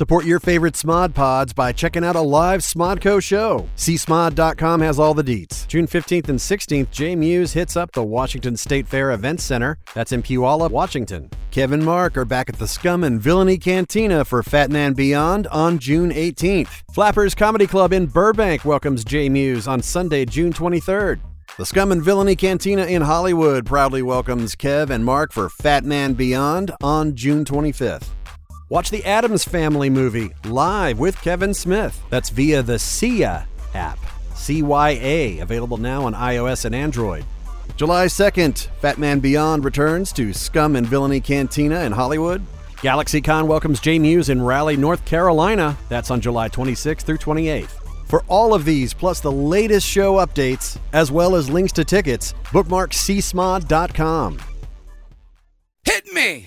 Support your favorite Smod Pods by checking out a live Smodco show. CSmod.com has all the deets. June 15th and 16th, Jay Muse hits up the Washington State Fair Event Center. That's in Puyallup, Washington. Kevin Mark are back at the Scum and Villainy Cantina for Fat Man Beyond on June 18th. Flappers Comedy Club in Burbank welcomes Jay Muse on Sunday, June 23rd. The Scum and Villainy Cantina in Hollywood proudly welcomes Kev and Mark for Fat Man Beyond on June 25th. Watch the Adams Family movie live with Kevin Smith. That's via the SIA app. CYA, available now on iOS and Android. July 2nd, Fat Man Beyond returns to Scum and Villainy Cantina in Hollywood. GalaxyCon welcomes Jay Muse in Raleigh, North Carolina. That's on July 26th through 28th. For all of these, plus the latest show updates, as well as links to tickets, bookmark csmod.com. Hit me!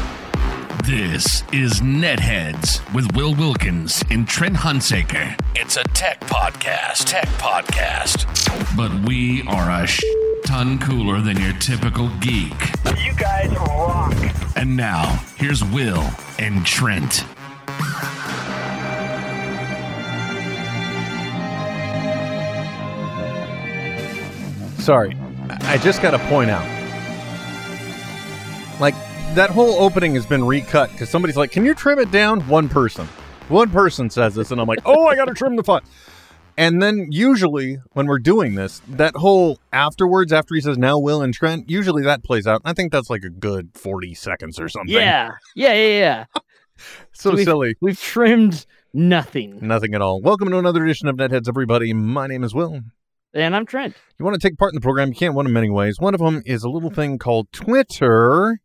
This is Netheads with Will Wilkins and Trent Hunsaker. It's a tech podcast. Tech podcast. But we are a sh- ton cooler than your typical geek. You guys rock. And now, here's Will and Trent. Sorry, I just got to point out. Like, that whole opening has been recut because somebody's like, Can you trim it down? One person. One person says this, and I'm like, Oh, I got to trim the font. And then usually when we're doing this, that whole afterwards, after he says now Will and Trent, usually that plays out. I think that's like a good 40 seconds or something. Yeah. Yeah, yeah, yeah. So we've, silly. We've trimmed nothing. Nothing at all. Welcome to another edition of Netheads, everybody. My name is Will. And I'm Trent. You want to take part in the program, you can't one of many ways. One of them is a little thing called Twitter.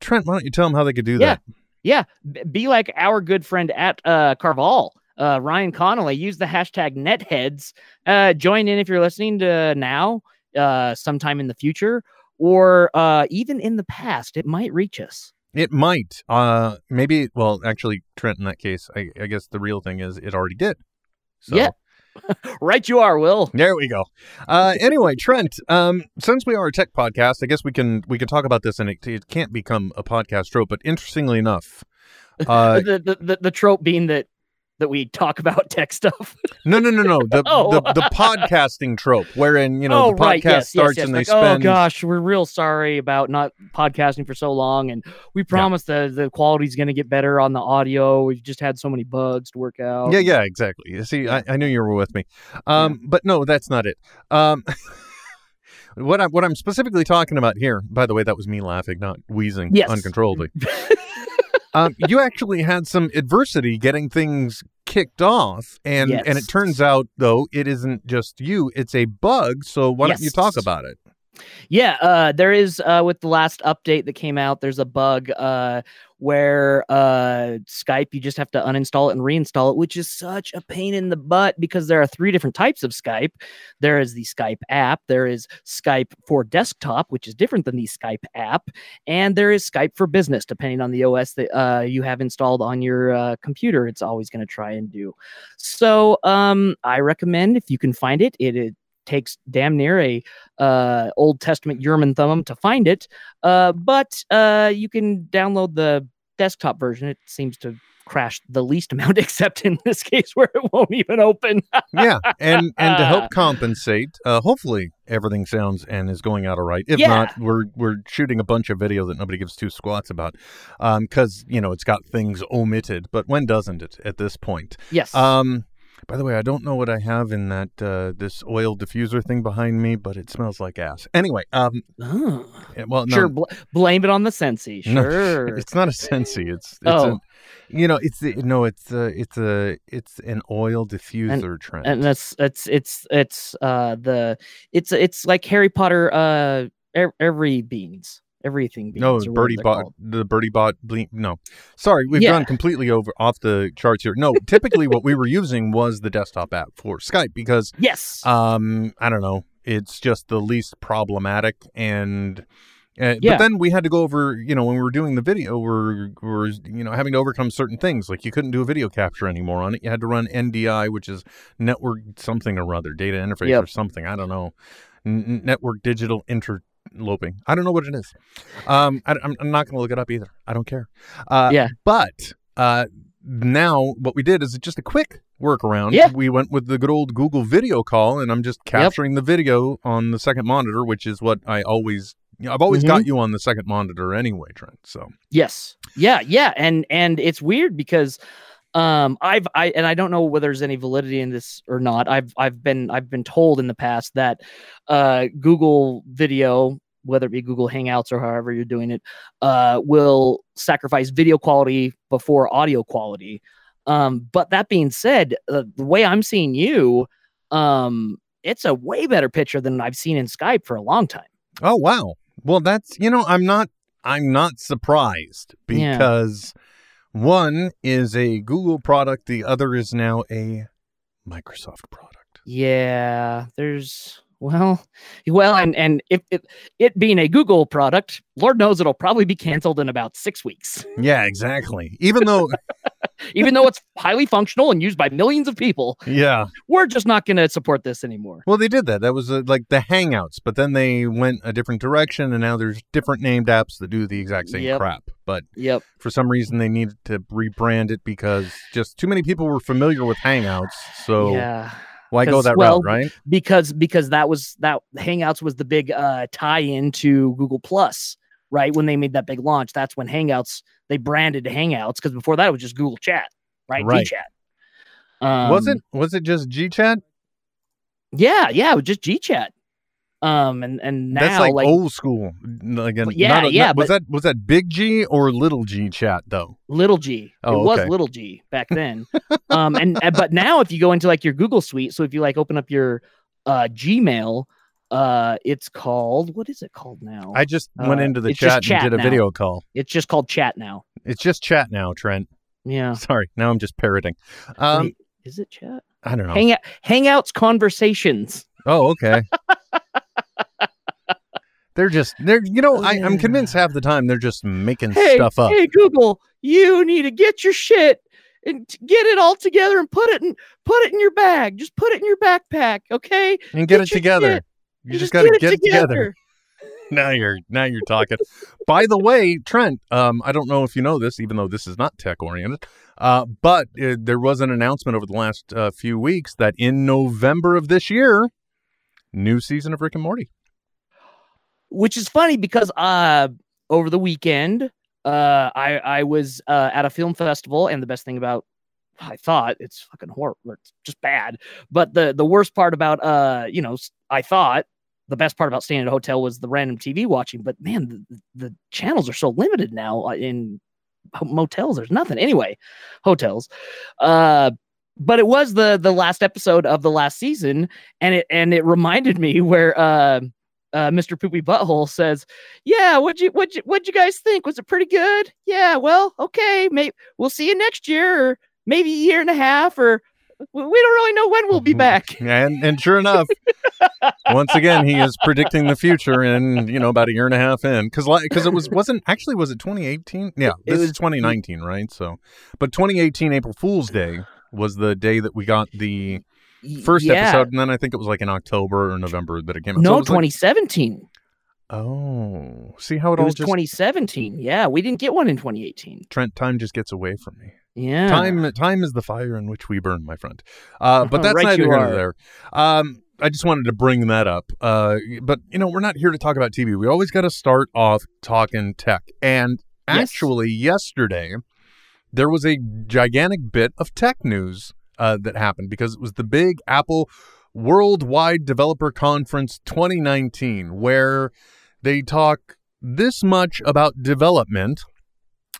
Trent, why don't you tell them how they could do Yeah. that? Yeah. Be like our good friend at uh, Carval. Uh, Ryan Connolly, use the hashtag netheads. Uh, join in if you're listening to now, uh, sometime in the future, or uh, even in the past. It might reach us. It might. Uh, maybe. Well, actually, Trent. In that case, I, I guess the real thing is it already did. So, Yeah. right, you are, Will. There we go. Uh, anyway, Trent. Um, since we are a tech podcast, I guess we can we can talk about this, and it, it can't become a podcast trope. But interestingly enough, uh, the, the, the the trope being that that we talk about tech stuff. no, no, no, no. The, Oh. the the podcasting trope, wherein you know oh, the podcast right. Yes, starts yes, yes. and they spend. oh gosh, we're real sorry about not podcasting for so long, and we promise the the quality's going to get better on the audio. We've just had so many bugs to work out. Yeah, yeah, exactly. See, I, I knew you were with me. Um, but no, that's not it. Um, what I'm what I'm specifically talking about here, by the way, that was me laughing, not wheezing Yes. uncontrollably. Um, you actually had some adversity getting things kicked off, and and it turns out though it isn't just you; it's a bug. So why don't you talk about it? Yeah, uh, there is uh, with the last update that came out. There's a bug uh, where uh, Skype you just have to uninstall it and reinstall it, which is such a pain in the butt because there are three different types of Skype. There is the Skype app, there is Skype for desktop, which is different than the Skype app, and there is Skype for business, depending on the OS that uh, you have installed on your uh, computer. It's always going to try and do. So um, I recommend if you can find it, it, it takes damn near a uh, Old Testament Urim and Thummim to find it, uh, but uh, you can download the desktop version. It seems to crash the least amount, except in this case where it won't even open. yeah, and and to help compensate, uh, hopefully everything sounds and is going out all right. If Yeah. not, we're we're shooting a bunch of video that nobody gives two squats about, because you know it's got things omitted. But when doesn't it at this point? yes. Um. By the way, I don't know what I have in that uh, this oil diffuser thing behind me, but it smells like ass. Anyway, um, Oh. well, no, Sure, bl- blame it on the Sensi. no, Sure. it's not a Sensi. It's, it's Oh. a, you know, it's the- no, it's a, it's a, it's an oil diffuser trend. and that's it's it's it's uh the it's it's like Harry Potter uh ev- every beans everything. No, Birdie bot called. the Birdie bot bleep. No, sorry, we've Yeah. gone completely over off the charts here. No, typically what we were using was the desktop app for Skype because, Yes. um, I don't know, it's just the least problematic and Uh, Yeah. But then we had to go over, you know, when we were doing the video, we're, we're, you know, having to overcome certain things. Like you couldn't do a video capture anymore on it. You had to run NDI, which is network something or other, data interface Yep. or something. I don't know. N- network digital interloping. I don't know what it is. Um, I, am I'm not going to look it up either. I don't care. Uh, Yeah. But uh, now what we did is just a quick workaround. Yeah. We went with the good old Google video call, and I'm just capturing the video on the second monitor, which is what I always. You know, I've always Mhm. got you on the second monitor anyway, Trent. So Yes. Yeah, yeah, and and it's weird because um I've I and I don't know whether there's any validity in this or not. I've I've been I've been told in the past that uh Google Video whether it be Google Hangouts or however you're doing it, uh, will sacrifice video quality before audio quality. Um, but that being said, uh, the way I'm seeing you, um, it's a way better picture than I've seen in Skype for a long time. Oh wow. Well, that's you know, I'm not I'm not surprised Yeah. One is a Google product, the other is now a Microsoft product. Yeah, there's well, well, and and if it, it being a Google product, Lord knows it'll probably be canceled in about six weeks. Yeah, exactly. Even though Even though it's highly functional and used by millions of people, yeah. we're just not going to support this anymore. Well, they did that. That was uh, like the Hangouts, but then they went a different direction and now there's different named apps that do the exact same Yep. crap. But Yep. for some reason they needed to rebrand it because just too many people were familiar with Hangouts. So yeah. why go that well, route, right? because because that was that Hangouts was the big uh, tie-in to Google Plus, right? When they made that big launch, that's when Hangouts they branded Hangouts because before that it was just Google Chat, right? Right. GChat. Um, was it was it just GChat? Yeah, yeah, it was just GChat. Um, and and now That's like, like, old school. Again, yeah, not a- yeah, not- was that was that big G or little G chat though? little G. Oh, it was little G back then. um, and- but now if you go into like your Google Suite, so if you like open up your uh Gmail, uh, it's called what is it called now? I just went Uh, into the just chat and chat did a video call. it's just called Chat now. It's just chat now, Trent. Yeah. Sorry, now I'm just parroting. Um, Wait, is it chat? I don't know. Hangout Hangouts conversations. Oh, okay. they're just they're you know I, I'm convinced half the time they're just making Hey, stuff up. hey Google, you need to get your shit and get it all together and put it in put it in your bag. Just put it in your backpack, okay? and get, get it together. shit You And just got to get get it it together. Now you're now you're talking. By the way, Trent, um, I don't know if you know this, even though this is not tech oriented, uh, but uh, there was an announcement over the last uh, few weeks that in November of this year, new season of Rick and Morty. which is funny because uh over the weekend uh i i was uh at a film festival and the best thing about i thought it's fucking horrible it's just bad but the the worst part about uh you know I thought the best part about staying at a hotel was the random tv watching but man the, the channels are so limited now uh, in motels there's nothing anyway hotels uh but it was the the last episode of the last season and it and it reminded me where uh uh, Mr. Poopy Butthole says, "Yeah, what'd you what'd you what'd you guys think? Was it pretty good? Yeah, well, okay, maybe we'll see you next year, or maybe a year and a half, or we don't really know when we'll be mm-hmm. back." And and sure enough, once again he is predicting the future, and you know about a year and a half in, because because it was wasn't actually was it 2018? Yeah, It this was- is 2019, right? So, but 2018 April Fool's Day was the day that we got the first yeah. episode, and then I think it was like in October or November that it came out. So No, it was like- 2017. oh, see how it, It all was just 2017. Yeah, we didn't get one in 2018. Trent time just gets away from me. Yeah, Time time is the fire in which we burn, my friend. Uh, but that's Right neither here nor there. Um, I just wanted to bring that up. Uh, but you know, we're not here to talk about TV. We always got to start off talking tech. And Yes. actually, yesterday there was a gigantic bit of tech news uh, that happened because it was the big Apple Worldwide Developer Conference 2019, where they talk this much about development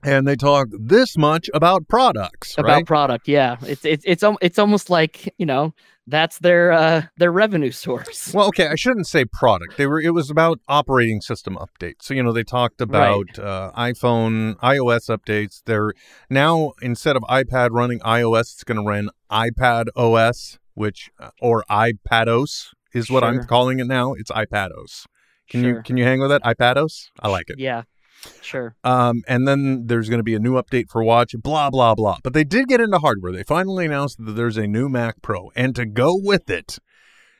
and they talk this much about products, about right? product. Yeah, it's it's it's it's almost like you know that's their uh their revenue source. Well, okay, I shouldn't say product. They were. It was about operating system updates. So you know, they talked about uh, iPhone, iOS updates. They're now instead of iPad running iOS, it's going to run iPad OS, which uh, or iPadOS is what I'm calling it now. It's iPadOS. Can you can you hang with that? iPados? I like it. Yeah. Sure. Um, and then there's going to be a new update for Watch, blah, blah, blah. But they did get into hardware. They finally announced that there's a new Mac Pro. And to go with it,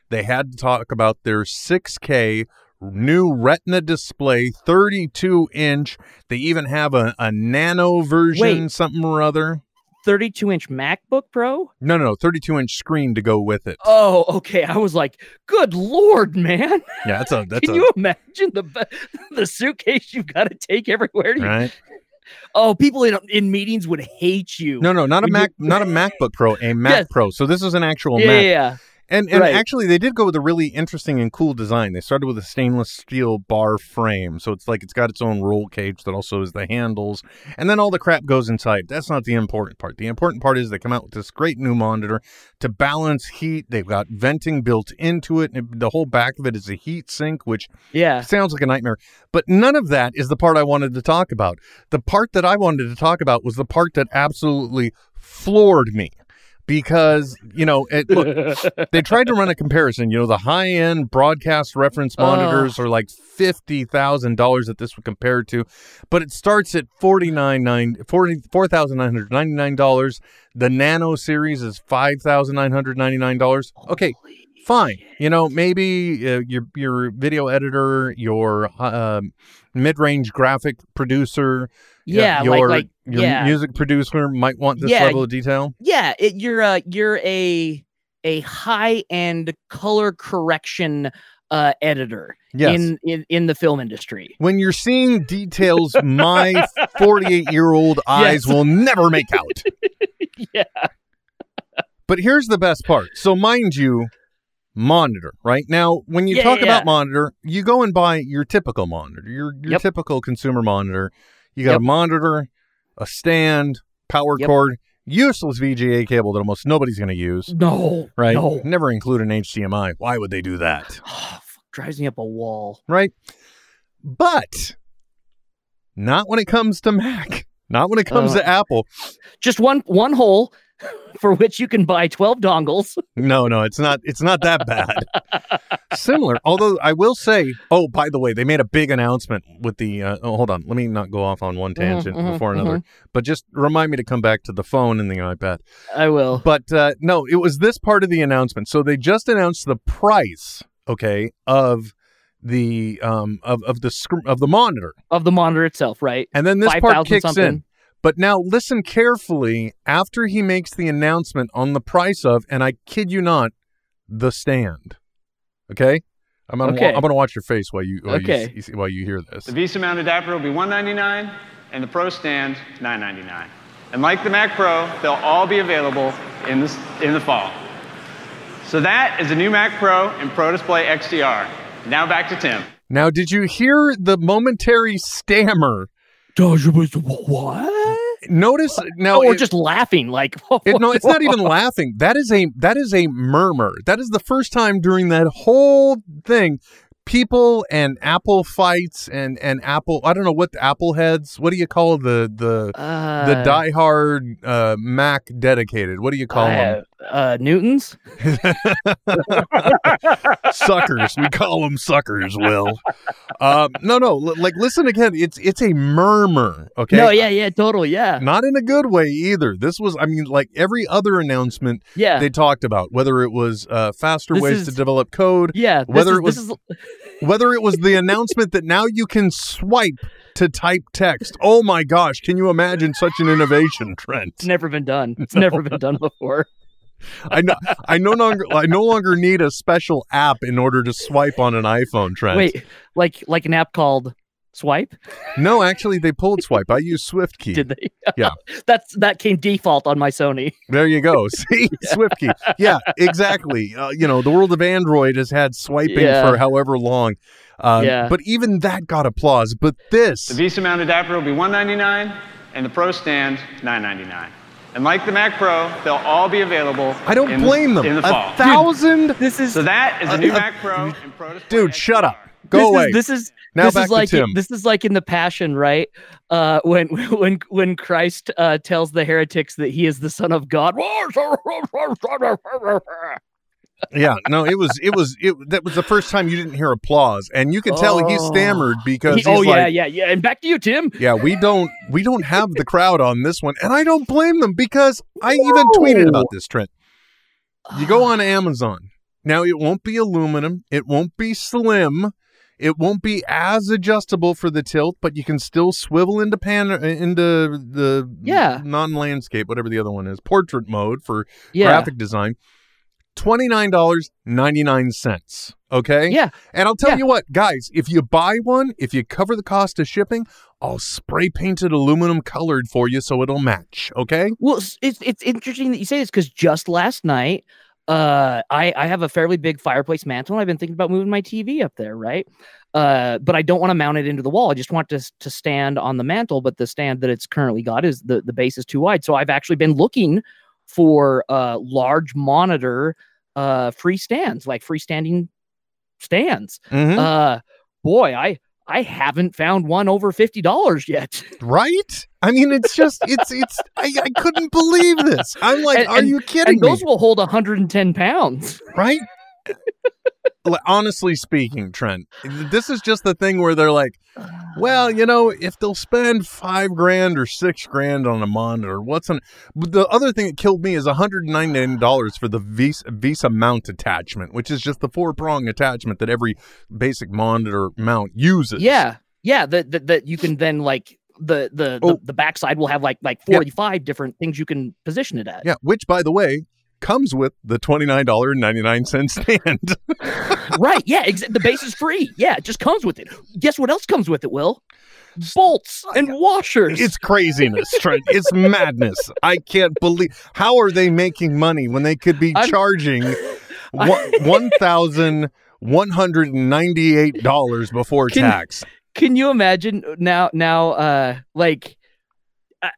they had to talk about their 6K new Retina display, 32 inch. They even have a, a nano version, Wait. something or other. 32 inch MacBook Pro? No, no, no, 32 inch screen to go with it. Oh, okay. I was like, good lord, man. Yeah, that's a, that's Can a, you imagine the the suitcase you've got to take everywhere? Right? Oh, people in in meetings would hate you. No, no, not a you- Mac, not a MacBook Pro, a Mac Yes. Pro. So this is an actual yeah, Mac. yeah, yeah. And and Right. actually, they did go with a really interesting and cool design. They started with a stainless steel bar frame, so it's like it's got its own roll cage that also is the handles, and then all the crap goes inside. That's not the important part. The important part is they come out with this great new monitor to balance heat. They've got venting built into it, and the whole back of it is a heat sink, which Yeah. sounds like a nightmare. But none of that is the part I wanted to talk about. The part that I wanted to talk about was the part that absolutely floored me. Because, you know, it, look, they tried to run a comparison. You know, the high end broadcast reference oh. monitors are like $50,000 that this would compare to, but it starts at $49,900 40 $4,999. The Nano series is $5,999. Okay, fine. You know, maybe uh, your your video editor, your uh, mid-range graphic producer, Yeah, your, like like your yeah. music producer might want this Yeah. level of detail. Yeah, it, you're uh you're a a high end color correction uh editor Yes. in, in in the film industry. when you're seeing details my 48 year old eyes Yes. will never make out. yeah. But here's the best part. So, mind you, monitor, right? Now, when you Yeah, talk yeah, about monitor, you go and buy your typical monitor, your, your Yep. typical consumer monitor. You got Yep. a monitor, a stand, power Yep. cord, useless VGA cable that almost nobody's going to use, No. right? No. Never include an HDMI. Why would they do that? fuck, drives me up a wall. right? But not when it comes to Mac. Not when it comes Uh. to Apple. Just one one hole for which you can buy 12 dongles. No, no, it's not. It's not that bad. Similar, although I will say. Oh, by the way, they made a big announcement with the. Uh, oh, hold on, let me not go off on one tangent mhm, before another. But just remind me to come back to the phone and the iPad. I will. But uh, no, it was this part of the announcement. So they just announced the price, okay, of the um of of the sc- of the monitor, Of the monitor itself, right? and then this part 5,000 kicks something. in. But now listen carefully after he makes the announcement on the price of, and I kid you not, the stand. Okay, I'm gonna Okay. I'm gonna watch your face while you while, Okay. you, s- while you hear this. The VESA mount adapter will be 199 and the Pro stand 999. And like the Mac Pro, they'll all be available in, this, in the fall. So that is the new Mac Pro and Pro Display XDR. Now back to Tim. Now, did you hear the momentary stammer? What? Notice now, oh, or it- just laughing like It, no, it's not even laughing. That is a that is a murmur. That is the first time during that whole thing, people and Apple fights and and Apple. I don't know what the Apple heads. What do you call the the uh, the diehard uh, Mac dedicated? What do you call them? Uh, uh, Newtons. suckers. We call them suckers. Will. Um, no, no. l- Like, listen again. It's it's a murmur. Okay. No, yeah, yeah, totally, yeah, Not in a good way either. This was, I mean, like every other announcement yeah, they talked about, whether it was uh, faster This ways is- to develop code, yeah. Whether is, it was- is, whether it was the announcement that now you can swipe to type text. Oh my gosh, can you imagine such an innovation, Trent? it's never been done. It's never been done before. I know I no longer I no longer need a special app in order to swipe on an iPhone, Trent. Wait, like like an app called Swipe? No, actually they pulled swipe. I use SwiftKey. Did they? Yeah. That's that came default on my Sony. There you go. See, SwiftKey. Yeah, exactly. Uh, you know, the world of Android has had swiping Yeah. for however long. Um, Yeah. But even that got applause. But this, The VESA mount adapter will be 199 and the Pro stand $999. And like the Mac Pro, they'll all be available I don't in blame the, them. in the fall. a fall. thousand. This is So that is a new uh, Mac Pro and Pro Dude, shut up. Go this away. Is, this is Now this back is to like Tim. this is like in the Passion, right? Uh, when when when Christ uh, tells the heretics that he is the Son of God. yeah, no, it was it was it that was the first time you didn't hear applause, and you can tell he Oh. stammered because He- oh yeah, like, yeah, yeah. And back to you, Tim. yeah, we don't we don't have the crowd on this one, and I don't blame them because I even tweeted about this Trent. You go on Amazon now; it won't be aluminum, it won't be slim, it won't be as adjustable for the tilt, but you can still swivel into pan into the Yeah. non-landscape, whatever the other one is, portrait mode for Yeah, graphic design. $29.99. Okay? yeah. And I'll tell Yeah. you what, guys, if you buy one, if you cover the cost of shipping, I'll spray paint it aluminum colored for you so it'll match. Okay? Well, it's it's, it's interesting that you say this because just last night, uh, I I have a fairly big fireplace mantle. and I've been thinking about moving my TV up there, right? Uh, but I don't want to mount it into the wall. I just want to to stand on the mantle. But the stand that it's currently got is the the base is too wide. So I've actually been looking for uh large monitor uh free stands, like freestanding stands. Mhm. Uh, boy, I I haven't found one over fifty dollars yet. right? I mean, it's just, it's, it's, I, I couldn't believe this. I'm like, And- are and- you kidding and me? those will hold 110 pounds. right? Like, Honestly speaking, Trent, this is just the thing where they're like, well, you know, if they'll spend five grand or six grand on a monitor, what's an? But the other thing that killed me is one hundred ninety nine dollars for the Visa, Visa mount attachment, which is just the four prong attachment that every basic monitor mount uses. Yeah, yeah. That that you can then like the the Oh. the, the backside will have like like Yeah. 45 different things you can position it at. yeah. Which, by the way, comes with the twenty nine dollar ninety nine cent stand. right. Yeah. Exa- the base is free. Yeah. It just comes with it. Guess what else comes with it? Will bolts and washers. It's craziness, Trent. It's madness. I can't believe how are they making money when they could be I'm- charging one thousand one hundred and ninety eight dollars before Can- tax. can you imagine now now uh like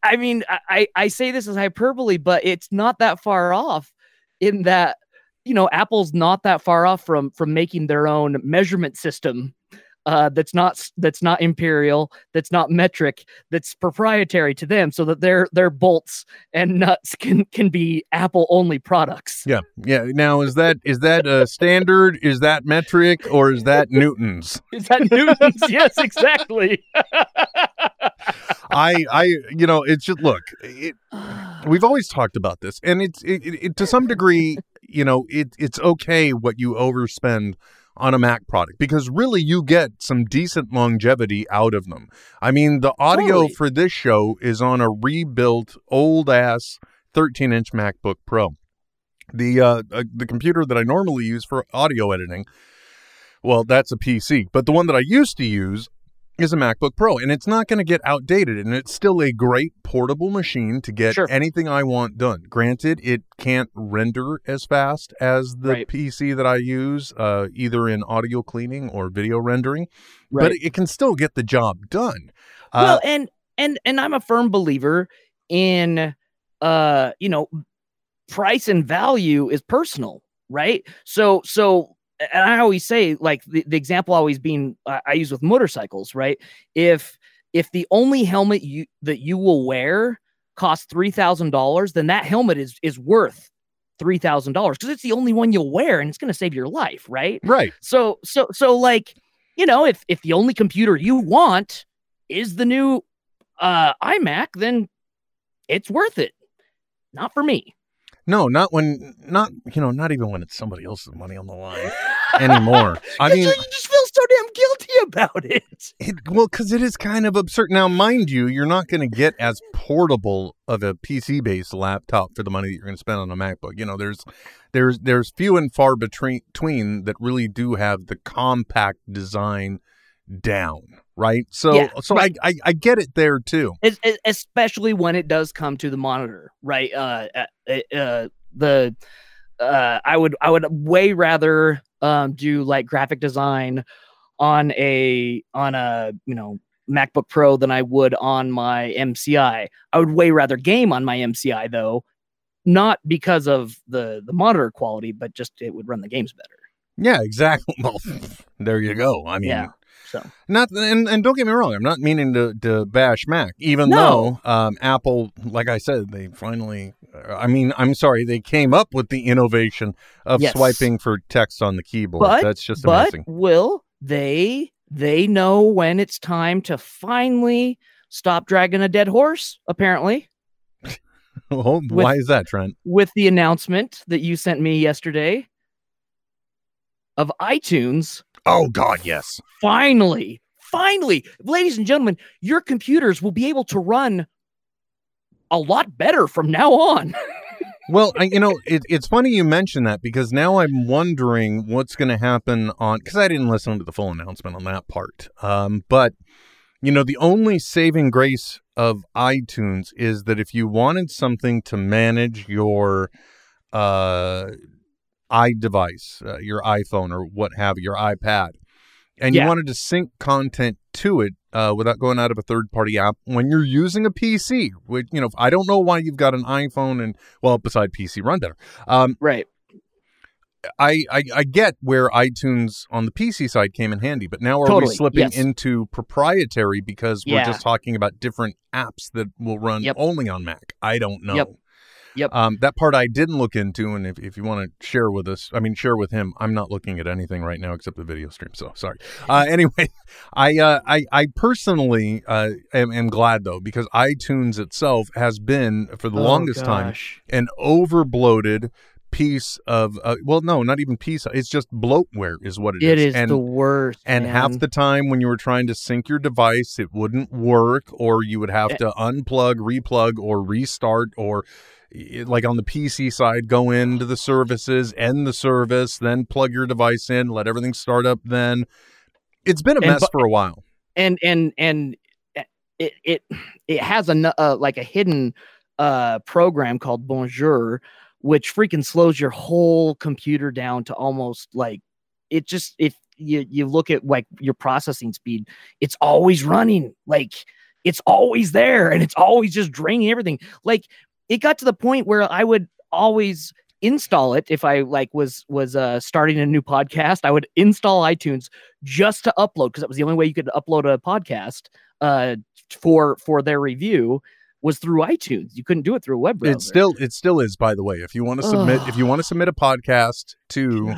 I- mean I- I I say this as hyperbole, but it's not that far off in that you know Apple's not that far off from from making their own measurement system uh that's not that's not imperial that's not metric that's proprietary to them so that their their bolts and nuts can can be apple only products Yeah, yeah. Now is that is that a standard? Is that metric or is that newtons? is that newtons yes exactly I I you know it's just look. It, we've always talked about this, and it's it, it, to some degree, you know, it it's okay what you overspend on a Mac product because really you get some decent longevity out of them. I mean, the audio Totally. for this show is on a rebuilt old ass 13 inch MacBook Pro. The uh, uh the computer that I normally use for audio editing, well, that's a PC, but the one that I used to use is a MacBook Pro, and it's not going to get outdated, and it's still a great portable machine to get Sure. anything I want done. Granted, it can't render as fast as the Right. PC that I use, uh, either in audio cleaning or video rendering, but Right. it, it can still get the job done. well Uh, and and and i'm a firm believer in uh you know price and value is personal right so so and i always say like the, the example always being uh, i use with motorcycles right? If if the only helmet you that you will wear costs $3000 then that helmet is is worth $3000 because it's the only one you'll wear and it's going to save your life right? Right. so so so like you know if if the only computer you want is the new uh iMac then it's worth it. Not for me. No, not when, not, you know, not even when it's somebody else's money on the line anymore. I mean, you just feel so damn guilty about it It, well, because it is kind of absurd. Now, mind you, you're not going to get as portable of a PC-based laptop for the money that you're going to spend on a MacBook. You know, there's there's there's few and far between between that really do have the compact design down, right? So, Yeah, so right. I, I I get it there too. Es- es- especially when it does come to the monitor right uh uh, uh the uh i would i would way rather um do like graphic design on a on a you know macbook pro than i would on my mci i would way rather game on my mci though not because of the the monitor quality but just it would run the games better Yeah, exactly. Well, there you go. I mean, Yeah. So Not and, and don't get me wrong, I'm not meaning to, to bash Mac, even No. though um, Apple, like I said, they finally. I mean, I'm sorry, they came up with the innovation of Yes. swiping for text on the keyboard. but That's just but amazing. will they they know when it's time to finally stop dragging a dead horse? Apparently, Oh, why is that, Trent? with the announcement that you sent me yesterday of iTunes Oh God, yes. finally, finally, ladies and gentlemen, your computers will be able to run a lot better from now on. Well, I, you know, it, it's funny you mention that because now I'm wondering what's going to happen on because I didn't listen to the full announcement on that part. Um, but you know, the only saving grace of iTunes is that if you wanted something to manage your uh, iDevice, uh, your iPhone or what have you, your iPad, and you wanted to sync content to it uh, without going out of a third party app when you're using a PC, which, you know, I don't know why you've got an iPhone and, well, beside PC Run Better. Um, right. I, I, I get where iTunes on the PC side came in handy, but now are we Totally, slipping yes. into proprietary because we're Yeah. just talking about different apps that will run Yep. only on Mac? I don't know. Yep. Yep. Um, that part I didn't look into, and if, if you want to share with us, I mean, share with him. I'm not looking at anything right now except the video stream, so sorry. Uh, anyway, I, uh, I I personally uh, am, am glad though because iTunes itself has been for the Oh, longest time an over bloated piece of uh, well, no, not even piece. It's just bloatware is what It is and the worst. and man. half the time when you were trying to sync your device, it wouldn't work, or you would have Eh. to unplug, replug, or restart, or like on the PC side, go into the services, end the service, then plug your device in, let everything start up. Then it's been a mess bu- for a while. and and and it it it has a uh, like a hidden uh program called Bonjour, which freaking slows your whole computer down to almost like it just if you you look at like your processing speed, it's always running like it's always there and it's always just draining everything. Like it got to the point where I would always install it if I like was was uh starting a new podcast. I would install iTunes just to upload because that was the only way you could upload a podcast uh for for their review was through iTunes. You couldn't do it through a web browser. It still it still is, by the way. If you want to submit, if you want to submit a podcast to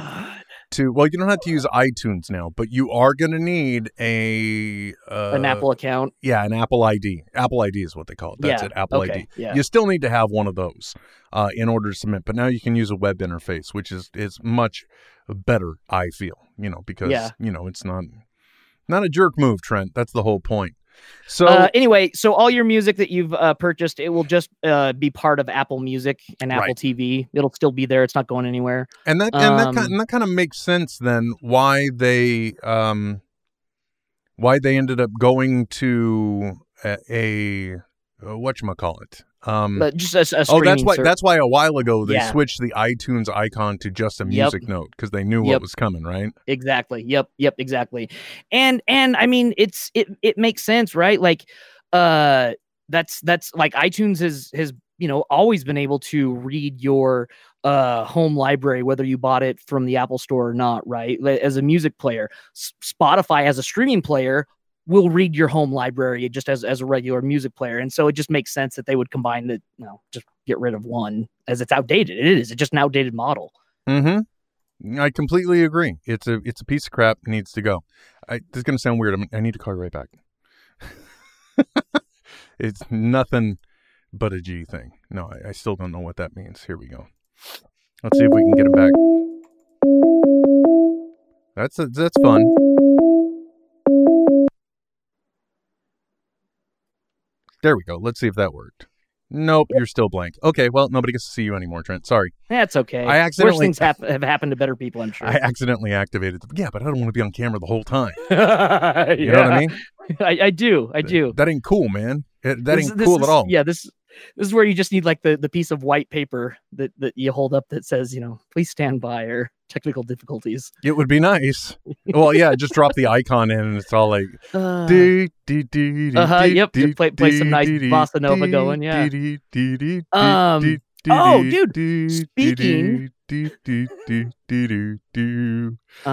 to well, you don't have to use iTunes now, but you are going to need a uh, an Apple account. Yeah, an Apple ID. Apple ID is what they call it. That's Yeah, it. Apple okay, ID. yeah. You still need to have one of those uh, in order to submit. But now you can use a web interface, which is is much better. I feel you know because Yeah. you know it's not not a jerk move, Trent. That's the whole point. So uh, anyway, so all your music that you've uh, purchased, it will just uh, be part of Apple Music and Apple Right. TV. It'll still be there. It's not going anywhere. and that and that um, kind, and that kind of makes sense then why they um why they ended up going to a, a what you call it um But just a, a Oh, that's why. That's why a while ago they Yeah. switched the iTunes icon to just a Yep. music note because they knew what was coming, right? exactly yep yep exactly and and i mean it's it it makes sense right like uh that's that's like itunes has has you know always been able to read your uh home library whether you bought it from the apple store or not right as a music player S- spotify as a streaming player will read your home library just as as a regular music player and so it just makes sense that they would combine the you know just get rid of one as it's outdated it is it's just an outdated model Mm-hmm. I completely agree. It's a it's a piece of crap. Needs to go. I, this is gonna sound weird. I'm, I need to call you right back. it's nothing but a G thing. No, I, I still don't know what that means. Here we go. Let's see if we can get him back. That's that's fun. There we go. Let's see if that worked. Nope, you're still blank. Okay, well, nobody gets to see you anymore, Trent. Sorry. that's okay I accidentally- worse things hap- have happened to better people i'm sure I accidentally activated the. Yeah, but I don't want to be on camera the whole time. you You know what I mean? I, I do. I do. That ain't cool, man. It- that This- ain't this cool is- at all. Yeah, this this is where you just need like the, the piece of white paper that, that you hold up that says, you know, please stand by or technical difficulties. It would be nice. well, yeah, just drop the icon in and it's all like. Uh, Uh-huh, yep, play- play some nice bossa nova going, yeah. Um. Oh, dude, speaking-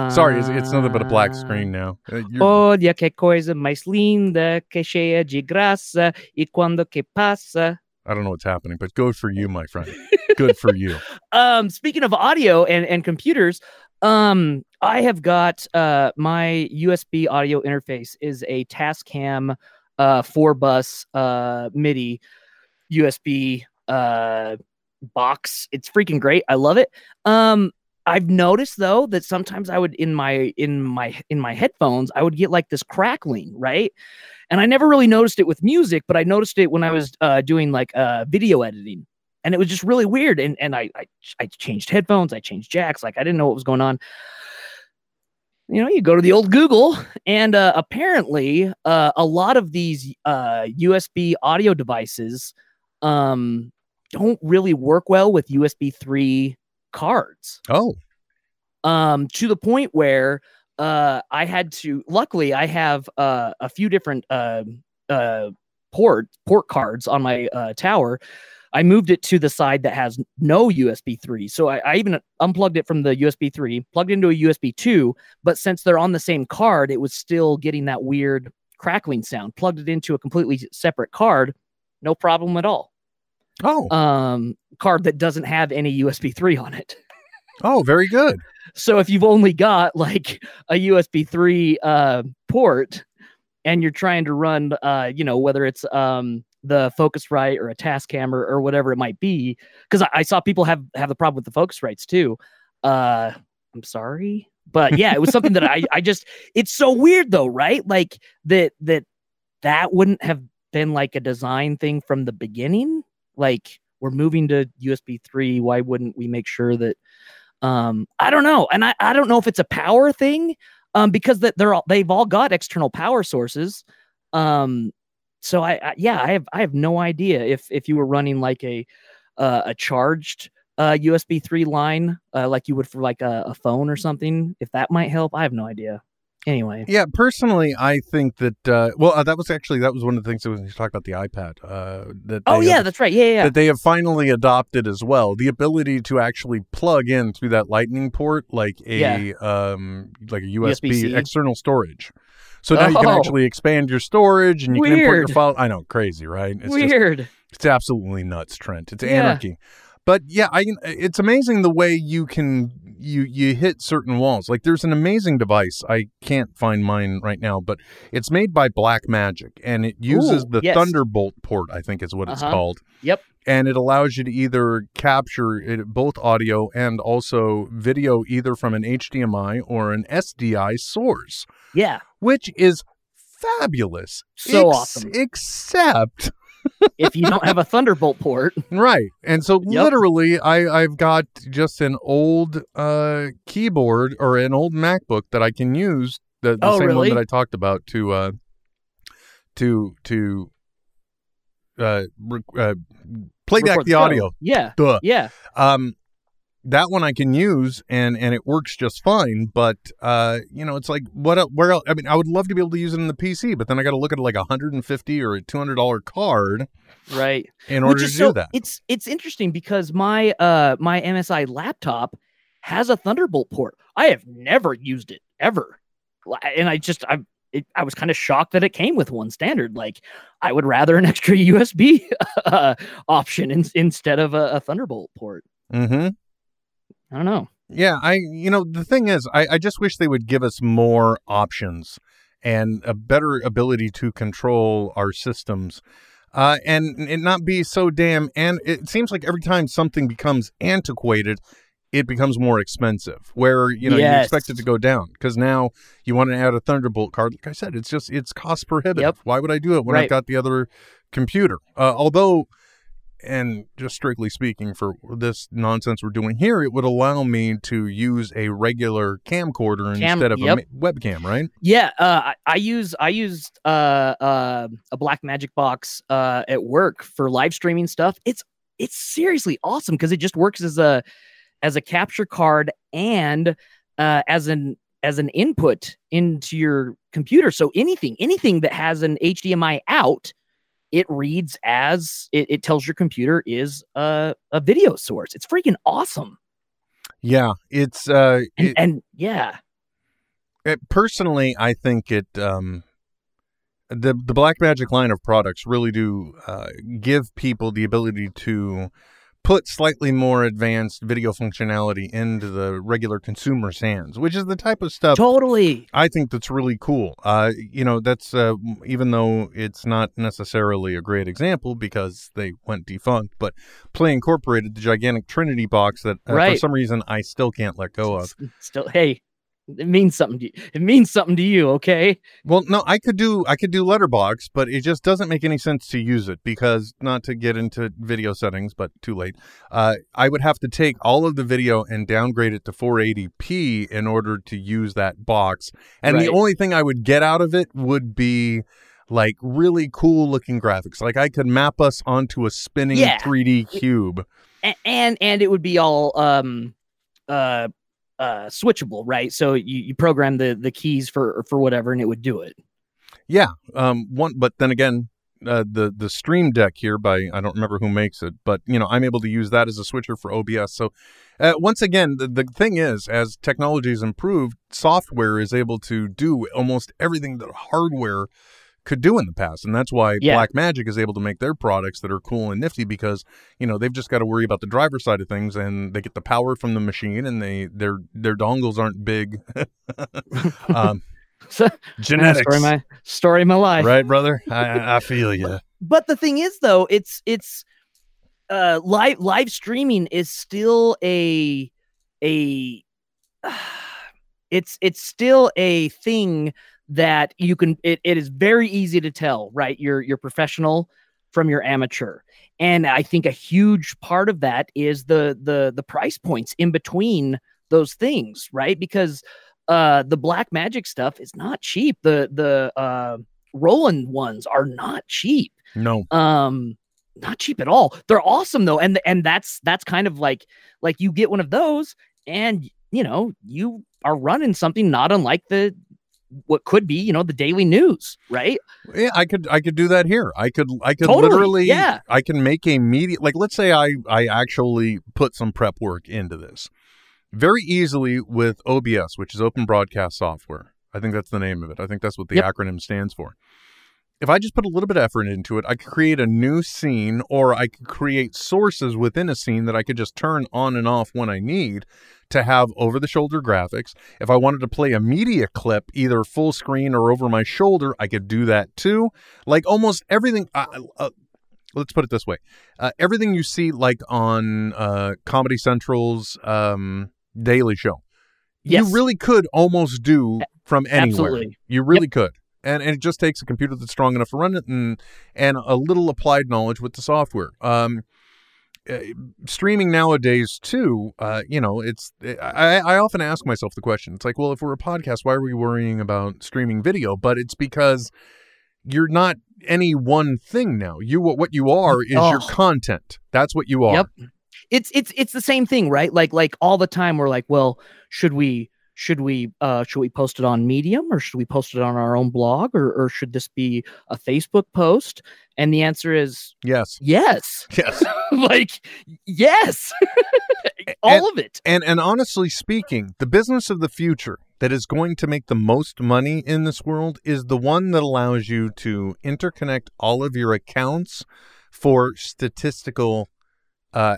Sorry, it's, it's nothing but a black Uh, screen now. Uh, Olha que coisa mais linda, que cheia de graça, e quando que passa. I don't know what's happening, but good for you, my friend. Good for you. Um, speaking of audio and, and computers, um, I have got uh my USB audio interface is a Tascam uh four bus uh MIDI USB uh box. It's freaking great. I love it. Um I've noticed though that sometimes I would in my in my in my headphones I would get like this crackling, right? And I never really noticed it with music, but I noticed it when I was uh, doing like uh, video editing, and it was just really weird. And and I, I I changed headphones, I changed jacks, like I didn't know what was going on. You know, you go to the old Google, and uh, apparently, uh, a lot of these uh, USB audio devices um, don't really work well with USB three cards. Oh, um to the point where uh i had to luckily i have uh a few different uh uh port port cards on my uh tower. I moved it to the side that has no usb 3 so I, I even unplugged it from the usb 3 plugged into a usb 2 but since they're on the same card it was still getting that weird crackling sound. Plugged it into a completely separate card no problem at all oh, um card that doesn't have any usb 3 on it oh, very good. so if you've only got like a USB 3 uh, port and you're trying to run, uh, you know, whether it's um, the Focusrite or a Tascam or, or whatever it might be, because I, I saw people have have the problem with the Focusrites too. Uh, I'm sorry, but yeah, it was something that I I just it's so weird though, right? Like that that that wouldn't have been like a design thing from the beginning. Like we're moving to USB 3, why wouldn't we make sure that um i don't know. And i, I don't know if it's a power thing um because that they're all they've all got external power sources. Um so I, I yeah i have i have no idea if if you were running like a uh, a charged uh usb 3 line uh, like you would for like a, a phone or something if that might help. I have no idea anyway Yeah, personally, I think that. Uh, well, uh, that was actually that was one of the things that when you talk about the iPad. Uh, that oh yeah have- that's right yeah yeah, yeah. that they have finally adopted as well. The ability to actually plug in through that Lightning port, like a um, like a USB USB-C. external storage. So now you can Oh. actually expand your storage and you can import your Weird. file. I know, crazy, right? It's just weird it's absolutely nuts, Trent. It's Yeah. anarchy. But yeah, I it's amazing the way you can you you hit certain walls. Like there's an amazing device. I can't find mine right now, but it's made by Black Magic and it uses Ooh, the yes. Thunderbolt port, I think is what it's Uh-huh. called. Yep. And it allows you to either capture it, both audio and also video either from an HDMI or an SDI source, yeah which is fabulous. So Ex- awesome. Except if you don't have a thunderbolt port Right. And so Yep. literally I I've got just an old uh keyboard or an old MacBook that I can use the, the Oh, same really? one that I talked about to uh to to uh, uh play back the audio. yeah Duh. yeah Um that one I can use and and it works just fine, but uh you know, it's like what where else I mean, I would love to be able to use it in the PC, but then I got to look at like a 150 or a $200 card right in order to is do that. It's it's interesting because my uh my MSI laptop has a Thunderbolt port. I have never used it ever, and I just I it, I was kind of shocked that it came with one standard. Like I would rather an extra USB uh, option in, instead of a, a Thunderbolt port. Mhm. I don't know. Yeah, I you know the thing is, I, I just wish they would give us more options and a better ability to control our systems, uh, and it not be so damn. And it seems like every time something becomes antiquated, it becomes more expensive. Where you know you expect it to go down because now you want to add a Thunderbolt card. Like I said, it's just it's cost prohibitive. Yep. Why would I do it when I've got the other computer? Uh, although and just strictly speaking for this nonsense we're doing here it would allow me to use a regular camcorder Cam- instead of yep. a webcam right Yeah, uh, I, I use I used uh, uh, a Black Magic box uh, at work for live streaming stuff. It's it's seriously awesome because it just works as a as a capture card and uh, as an as an input into your computer. So anything anything that has an HDMI out it reads as it, it tells your computer is a, a video source. It's freaking awesome. Yeah, it's uh, And, it- and yeah, it- personally, I think it um, the the Black Magic line of products really do uh, give people the ability to put slightly more advanced video functionality into the regular consumer's hands, which is the type of stuff totally. I think that's really cool. Uh, you know, that's uh, even though it's not necessarily a great example because they went defunct, but Play Incorporated, the gigantic Trinity box that uh, for some reason I still can't let go of. Still, hey, it means something to you. It means something to you, okay? Well, no, I could do I could do Letterbox, but it just doesn't make any sense to use it because not to get into video settings, but too late. Uh, I would have to take all of the video and downgrade it to 480p in order to use that box, and the only thing I would get out of it would be like really cool looking graphics. Like I could map us onto a spinning Yeah. 3D cube. A- and and it would be all um uh uh switchable, right? So you, you program the the keys for for whatever, and it would do it. Yeah. Um. One, but then again, uh, the the Stream Deck here by I don't remember who makes it, but you know I'm able to use that as a switcher for OBS. So uh, once again, the the thing is, as technology has improved, software is able to do almost everything that hardware could do in the past, and that's why Yeah. Blackmagic is able to make their products that are cool and nifty because you know they've just got to worry about the driver side of things, and they get the power from the machine, and they their their dongles aren't big. um, So genetics, story of my story of my life. right, brother? I, I feel you. But the thing is, though, it's it's uh live live streaming is still a a it's it's still a thing that you can it, it is very easy to tell right? You're you're professional from your amateur. And i think a huge part of that is the the the price points in between those things right? Because uh the Blackmagic stuff is not cheap. The the uh roland ones are not cheap. No. um not cheap at all. They're awesome though and and that's that's kind of like like you get one of those and you know you are running something not unlike the what could be you know the daily news right Yeah, I could I could do that here. I could I could Totally, literally yeah. I can make a media like let's say I I actually put some prep work into this. Very easily with OBS, which is Open Broadcast Software. I think that's the name of it. I think that's what the Yep. acronym stands for. If I just put a little bit of effort into it, I could create a new scene or I could create sources within a scene that I could just turn on and off when I need to have over the shoulder graphics. If I wanted to play a media clip, either full screen or over my shoulder, I could do that too. Like almost everything. Uh, uh, let's put it this way: uh, everything you see, like on uh, Comedy Central's um, Daily Show, Yes. you really could almost do from anywhere. Absolutely. You really could. And, and it just takes a computer that's strong enough to run it and and a little applied knowledge with the software. Um, uh, streaming nowadays too uh you know it's I, I often ask myself the question it's like well if we're a podcast why are we worrying about streaming video? But it's because you're not any one thing now. You what you are is your Oh. content. That's what you are. Yep. it's it's it's the same thing right? Like like all the time we're like well should we should we uh should we post it on medium or should we post it on our own blog or or should this be a facebook post? And the answer is yes. yes. Yes. Like yes. All of it. And and honestly speaking, the business of the future that is going to make the most money in this world is the one that allows you to interconnect all of your accounts for statistical uh,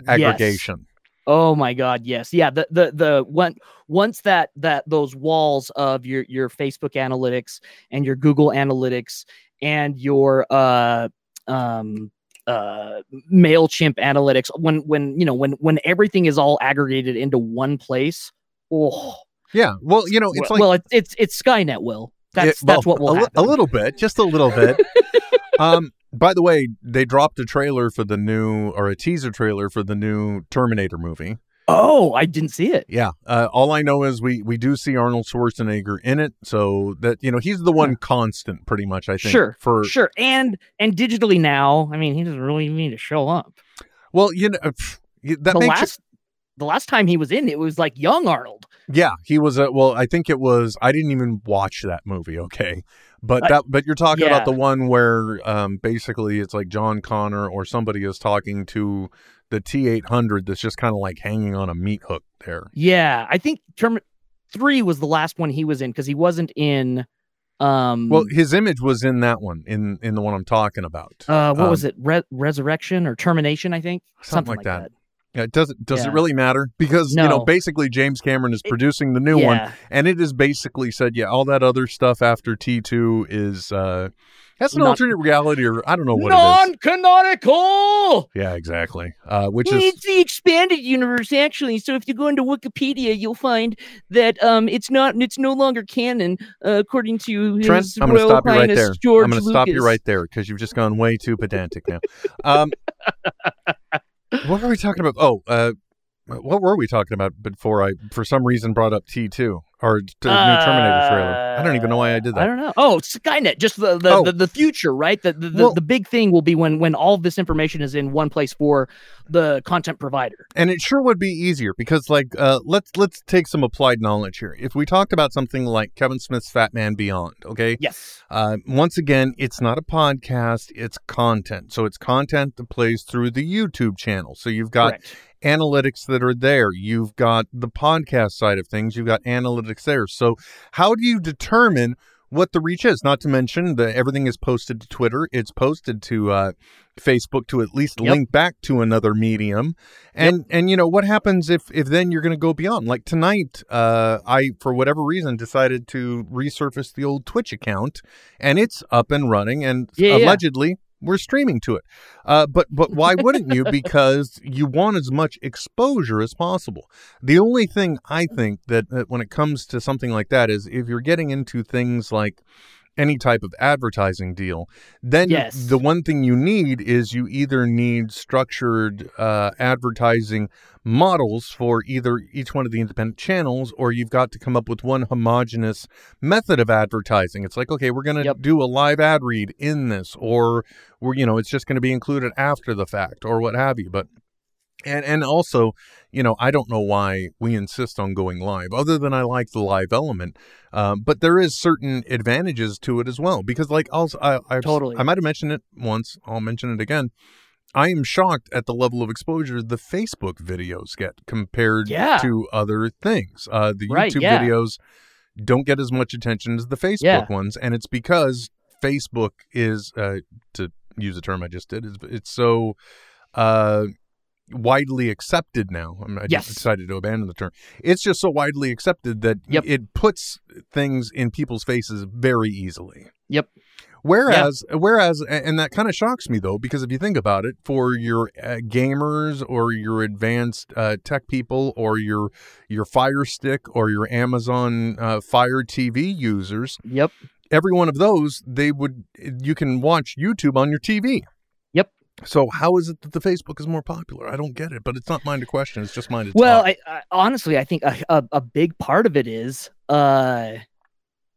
Yes. Oh my god, yes. Yeah, the the the one once that that those walls of your your Facebook analytics and your Google analytics and your uh um uh Mailchimp analytics when when you know when when everything is all aggregated into one place. Oh, Yeah. Well, you know, it's well, like well, it's it's it's Skynet will. That's it- that's well, what will a, happen. a little bit, just a little bit. um, by the way, they dropped a trailer for the new or a teaser trailer for the new Terminator movie. Oh, I didn't see it. Yeah. Uh, all I know is we we do see Arnold Schwarzenegger in it, so that you know he's the one constant, pretty much. I think. Sure, For sure. And and digitally now, I mean, he doesn't really need to show up. well, you know, pff, that the makes last the last time he was in it was like young Arnold. yeah, he was a well. I think it was. I didn't even watch that movie. Okay, But that but you're talking yeah. about the one where um basically it's like John Connor or somebody is talking to the T800 that's just kind of like hanging on a meat hook there. Yeah, I think Term Three was the last one he was in because he wasn't in. Um, Well, his image was in that one in in the one I'm talking about. uh, what um, was it? Re- Resurrection or Termination? I think Something like that. Yeah, it doesn't does Yeah. it really matter because you know basically James Cameron is producing the new one Yeah. and it is basically said yeah all that other stuff after T2 is uh that's an Not- alternate reality or I don't know what it is. Non-canonical. Yeah, exactly. Uh which is It's the expanded universe, actually. So if you go into Wikipedia, you'll find that um, it's not, it's no longer canon, uh, according to his Trent, I'm going to stop you right there. George I'm going to stop you right there because you've just gone way too pedantic now. Um, what are we talking about? Oh, uh, what were we talking about before I, for some reason, brought up T2 or t- new Terminator trailer? I don't even know why I did that. Uh, I don't know. Oh, Skynet, just the the, Oh. the, the future, right? The the, the Well- the big thing will be when when all of this information is in one place for the content provider. and it sure would be easier because like uh let's let's take some applied knowledge here if we talked about something like kevin smith's Fatman Beyond okay Yes. uh once again it's not a podcast it's content so it's content that plays through the youtube channel so you've got Correct. Analytics that are there. You've got the podcast side of things. You've got analytics there. So how do you determine what the reach is? Not to mention that everything is posted to twitter. It's posted to uh facebook to at least Yep. link back to another medium. And and you know what happens if if then you're going to go beyond? Like tonight uh i for whatever reason decided to resurface the old twitch account and it's up and running and Yeah, yeah. We're streaming to it. Uh but but why wouldn't you? Because you want as much exposure as possible. The only thing i think that, that when it comes to something like that is if you're getting into things like any type of advertising deal, then Yes. the one thing you need is you either need structured uh, advertising models for either each one of the independent channels, or you've got to come up with one homogenous method of advertising. It's like, okay, we're going to Yep. do a live ad read in this, or we're, you know, it's just going to be included after the fact, or what have you. But and and also, you know, I don't know why we insist on going live, other than I like the live element. Um, but there is certain advantages to it as well, because like also, I I, Totally. I might have mentioned it once. I'll mention it again. I am shocked at the level of exposure the Facebook videos get compared Yeah. to other things. Uh, the Right, YouTube yeah. videos don't get as much attention as the Facebook Yeah. ones, and it's because Facebook is, uh, to use a term I just did, is it's so uh, widely accepted now. I, mean, I Yes. just decided to abandon the term. It's just so widely accepted that Yep. it puts things in people's faces very easily. Yep. Whereas, whereas, and that kind of shocks me though, because if you think about it, for your uh, gamers or your advanced uh, tech people or your your Fire Stick or your Amazon uh, Fire TV users, Yep. every one of those they would you can watch YouTube on your TV. So how is it that the Facebook is more popular? I don't get it, but it's not mine to question. It's just mine to Well. I, I honestly, I think a, a, a big part of it is uh,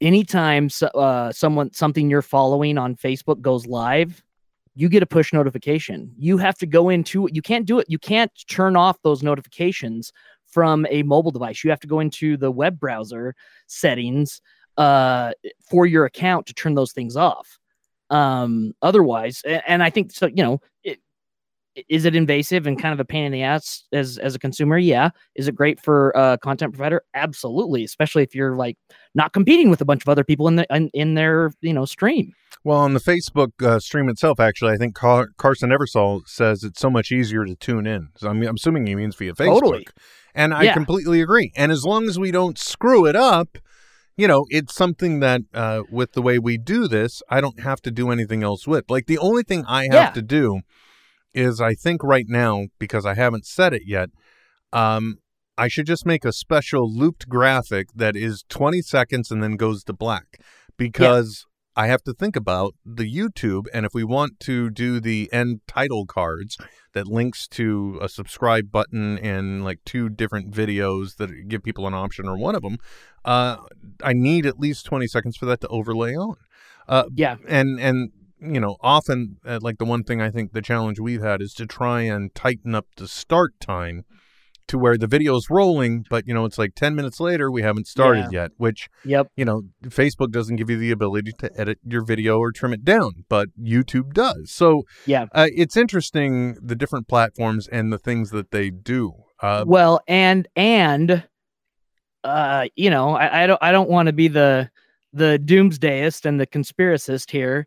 anytime so, uh, someone something you're following on Facebook goes live, you get a push notification. You have to go into. You can't do it. You can't turn off those notifications from a mobile device. You have to go into the web browser settings uh, for your account to turn those things off. Um, otherwise, a- and I think so. You know, it, is it invasive and kind of a pain in the ass as as a consumer? Yeah. Is it great for a content provider? Absolutely, especially if you're like not competing with a bunch of other people in the in, in their you know stream. Well, on the Facebook uh, stream itself, actually, I think Car- Carson Eversole says it's so much easier to tune in. So I'm, I'm assuming he means via Facebook. Totally. And I Yeah. completely agree. And as long as we don't screw it up, you know, it's something that uh, with the way we do this, I don't have to do anything else with. Like the only thing I have Yeah. to do is I think right now, because I haven't said it yet, um, I should just make a special looped graphic that is 20 seconds and then goes to black because I have to think about the YouTube. And if we want to do the end title cards that links to a subscribe button and like two different videos that give people an option or one of them, uh, I need at least 20 seconds for that to overlay on. Uh, Yeah. and and you know often uh, like the one thing i think the challenge we've had is to try and tighten up the start time to where the video is rolling, but you know it's like ten minutes later we haven't started yet. Which Yep. you know Facebook doesn't give you the ability to edit your video or trim it down, but YouTube does. So Yeah. uh, it's interesting the different platforms and the things that they do. Uh, well, and and uh, you know, I, I don't I don't want to be the the doomsdayist and the conspiracist here.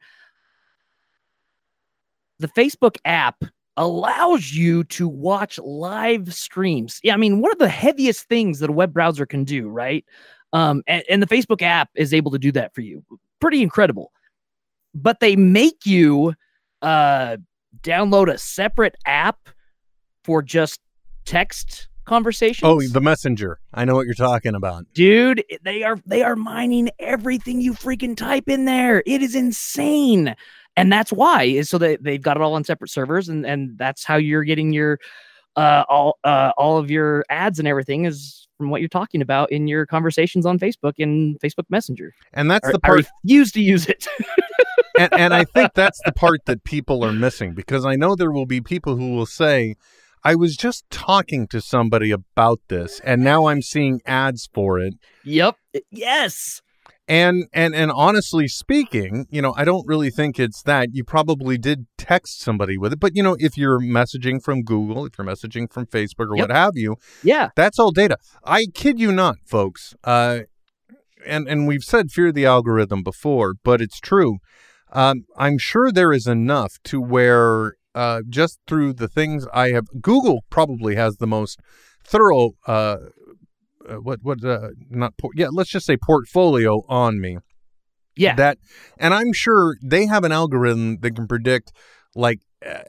The Facebook app allows you to watch live streams. Yeah, I mean, one of the heaviest things that a web browser can do, right? Um, and, and the Facebook app is able to do that for you. Pretty incredible. But they make you uh download a separate app for just text conversations. oh, the messenger. I know what you're talking about. dude, they are they are mining everything you freaking type in there. It is insane. And that's why is so that they've got it all on separate servers and and that's how you're getting your uh all uh all of your ads and everything is from what you're talking about in your conversations on Facebook and Facebook Messenger. And that's I- the I part refuse to use it. and, and I think that's the part that people are missing because I know there will be people who will say, I was just talking to somebody about this and now I'm seeing ads for it. yep. Yes. And and and honestly speaking, you know, I don't really think it's that. You probably did text somebody with it, but you know, if you're messaging from Google, if you're messaging from Facebook or Yep. what have you, Yeah. that's all data. I kid you not, folks. Uh, and and we've said fear the algorithm before, but it's true. Um, I'm sure there is enough to where uh, just through the things I have, Google probably has the most thorough. Uh, uh, what what uh, not por- yeah let's just say portfolio on me Yeah. that and i'm sure they have an algorithm that can predict like uh,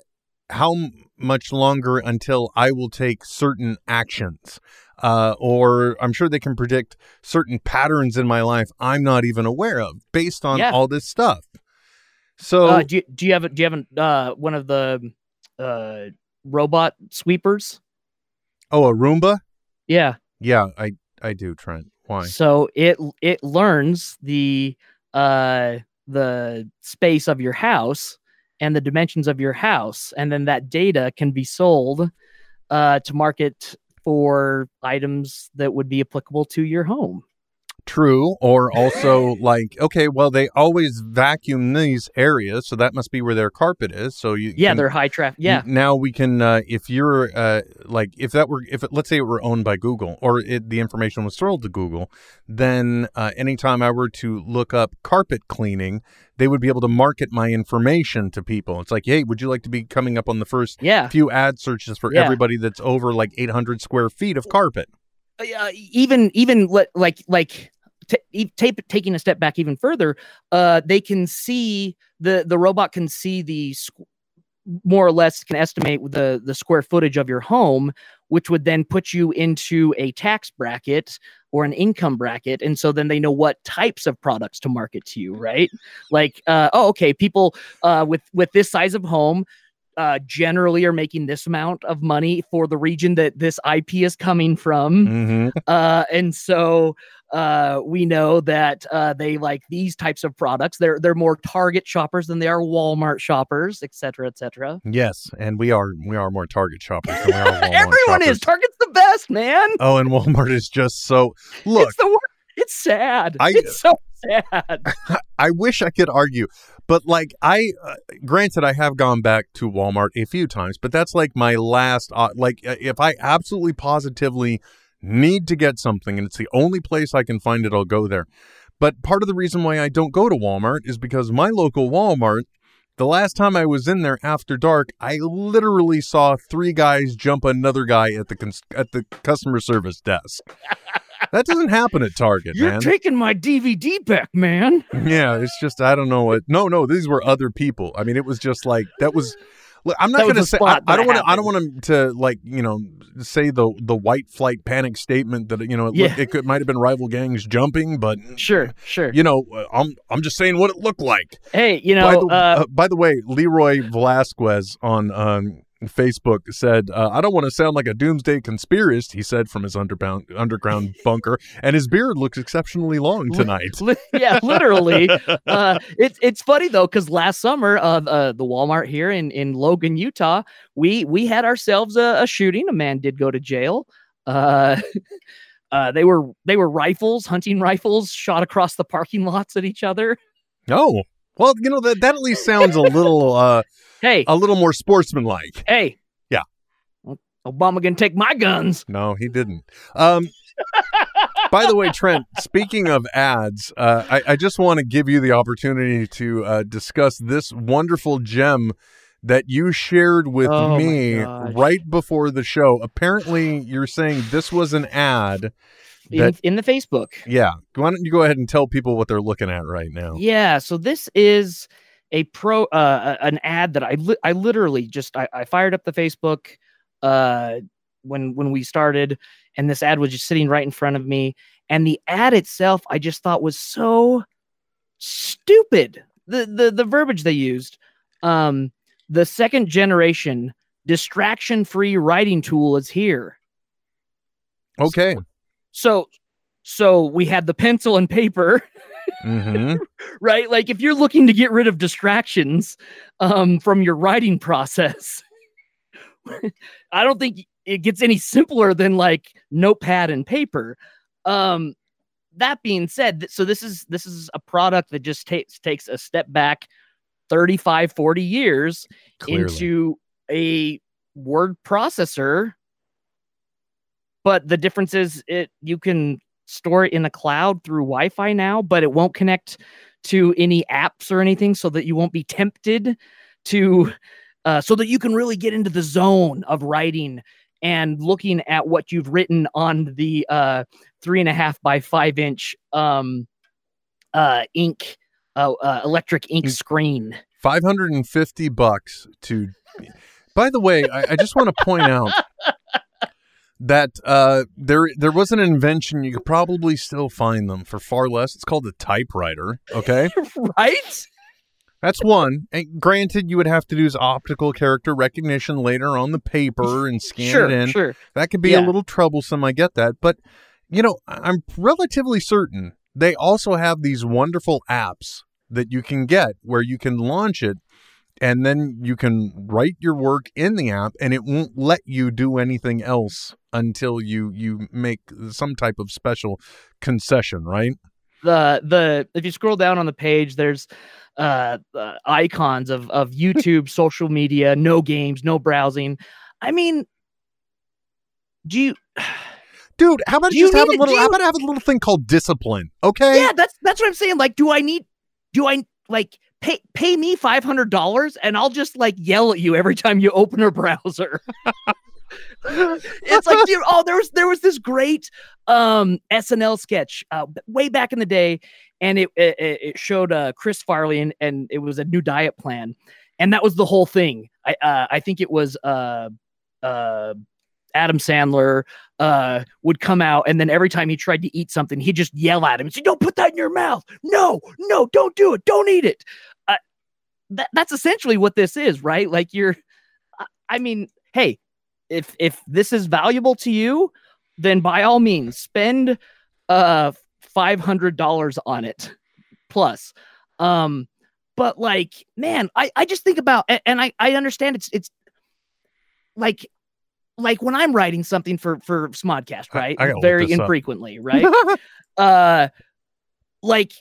how much longer until i will take certain actions uh, or i'm sure they can predict certain patterns in my life i'm not even aware of based on Yeah. all this stuff so uh, do you, do you have a, do you have uh one of the uh robot sweepers? oh a roomba Yeah. yeah i i do trent why So it it learns the uh the space of your house and the dimensions of your house, and then that data can be sold uh to market for items that would be applicable to your home. True. Or also like, okay, well, they always vacuum these areas, so that must be where their carpet is. So you Yeah, can- they're high traffic. Yeah. Now we can, uh, if you're uh, like, if that were, if it, let's say it were owned by Google or it, the information was sold to Google, then uh, anytime I were to look up carpet cleaning, they would be able to market my information to people. It's like, hey, would you like to be coming up on the first Yeah. few ad searches for Yeah. everybody that's over like 800 square feet of carpet? Uh, even even li- like like t- taking a step back even further uh they can see the the robot can see the squ- more or less can estimate the the square footage of your home which would then put you into a tax bracket or an income bracket and so then they know what types of products to market to you right? Like uh oh okay people uh with with this size of home uh, generally are making this amount of money for the region that this IP is coming from. Mm-hmm. Uh, and so uh, we know that uh, they like these types of products. They're they're more Target shoppers than they are Walmart shoppers, et cetera, et cetera. Yes, and we are we are more Target shoppers than we are Walmart Everyone shoppers. is. Target's the best, man. Oh, and Walmart is just so. Look, it's the worst. It's sad. I- it's so sad. I wish I could argue, but like I, uh, granted, I have gone back to Walmart a few times, but that's like my last. Uh, like, if I absolutely positively need to get something, and it's the only place I can find it, I'll go there. But part of the reason why I don't go to Walmart is because my local Walmart. The last time I was in there after dark, I literally saw three guys jump another guy at the cons- at the customer service desk. that doesn't happen at Target, You're man. taking my DVD back, man. Yeah, it's just I don't know what. No, no, these were other people. I mean, it was just like that was. Look, I'm not going to say. I, I don't want to. I don't want to like you know say the the white flight panic statement that you know it, looked- Yeah. it could might have been rival gangs jumping, but Sure, sure. you know I'm I'm just saying what it looked like. Hey, you by, know, the, uh, uh, by the way, Leroy Velasquez on um Facebook said, uh, "I don't want to sound like a doomsday conspiracist," he said from his underground underground bunker, and his beard looks exceptionally long tonight. Yeah, literally. uh, it's it's funny though because last summer, uh, uh, the Walmart here in in Logan, Utah, we we had ourselves a, a shooting. A man did go to jail. Uh, uh, they were they were rifles, hunting rifles, shot across the parking lots at each other. Oh, well, you know that that at least sounds a little uh, Hey, a little more sportsmanlike. hey. Yeah. Obama gonna take my guns. No, he didn't. Um, by the way, Trent, speaking of ads, uh, I, I just want to give you the opportunity to uh, discuss this wonderful gem that you shared with Oh, me right before the show. Apparently, you're saying this was an ad. In, That- in the Facebook. Yeah. Why don't you go ahead and tell people what they're looking at right now? Yeah, so this is a pro uh an ad that I li- I literally just I, I fired up the Facebook uh when when we started and this ad was just sitting right in front of me and the ad itself I just thought was so stupid. The the the verbiage they used. Um the second generation distraction free writing tool is here. Okay. So so so we had the pencil and paper hmm right? Like if you're looking to get rid of distractions um, from your writing process, I don't think it gets any simpler than like notepad and paper. Um, that being said, th- so this is this is a product that just takes takes a step back 35 40 years Clearly. into a word processor but the difference is it you can store it in the cloud through wi-fi now but it won't connect to any apps or anything so that you won't be tempted to uh, so that you can really get into the zone of writing and looking at what you've written on the uh, three and a half by five inch um, uh, ink uh, uh, electric ink screen. 550 bucks to by the way i, I just want to point out that uh, there there was an invention you could probably still find them for far less. It's called the typewriter okay? Right? That's one. And granted you would have to use optical character recognition later on the paper and scan sure it in. sure. That could be a little troublesome i get that. But you know i'm relatively certain they also have these wonderful apps that you can get where you can launch it and then you can write your work in the app and it won't let you do anything else until you you make some type of special concession right? The the if you scroll down on the page there's uh, uh icons of of youtube social media no games no browsing. I mean do you dude how about you just have a little how about have a little thing called discipline okay? Yeah that's that's what i'm saying like do i need do i like pay pay me $500 and i'll just like yell at you every time you open a browser it's like dude, oh there was there was this great um snl sketch uh way back in the day and it it, it it showed uh chris farley and, and it was a new diet plan and that was the whole thing i uh, i think it was uh uh Adam Sandler uh, would come out, and then every time he tried to eat something, he'd just yell at him and say, "Don't put that in your mouth! No, no, don't do it! Don't eat it!" That that's essentially what this is, right? Like you're, I- mean, hey, if if this is valuable to you, then by all means, spend uh five hundred dollars on it plus. Um, but like, man, I I just think about, and I I understand it's it's like like when I'm writing something for for Smodcast, right? Very this up. infrequently, right? uh like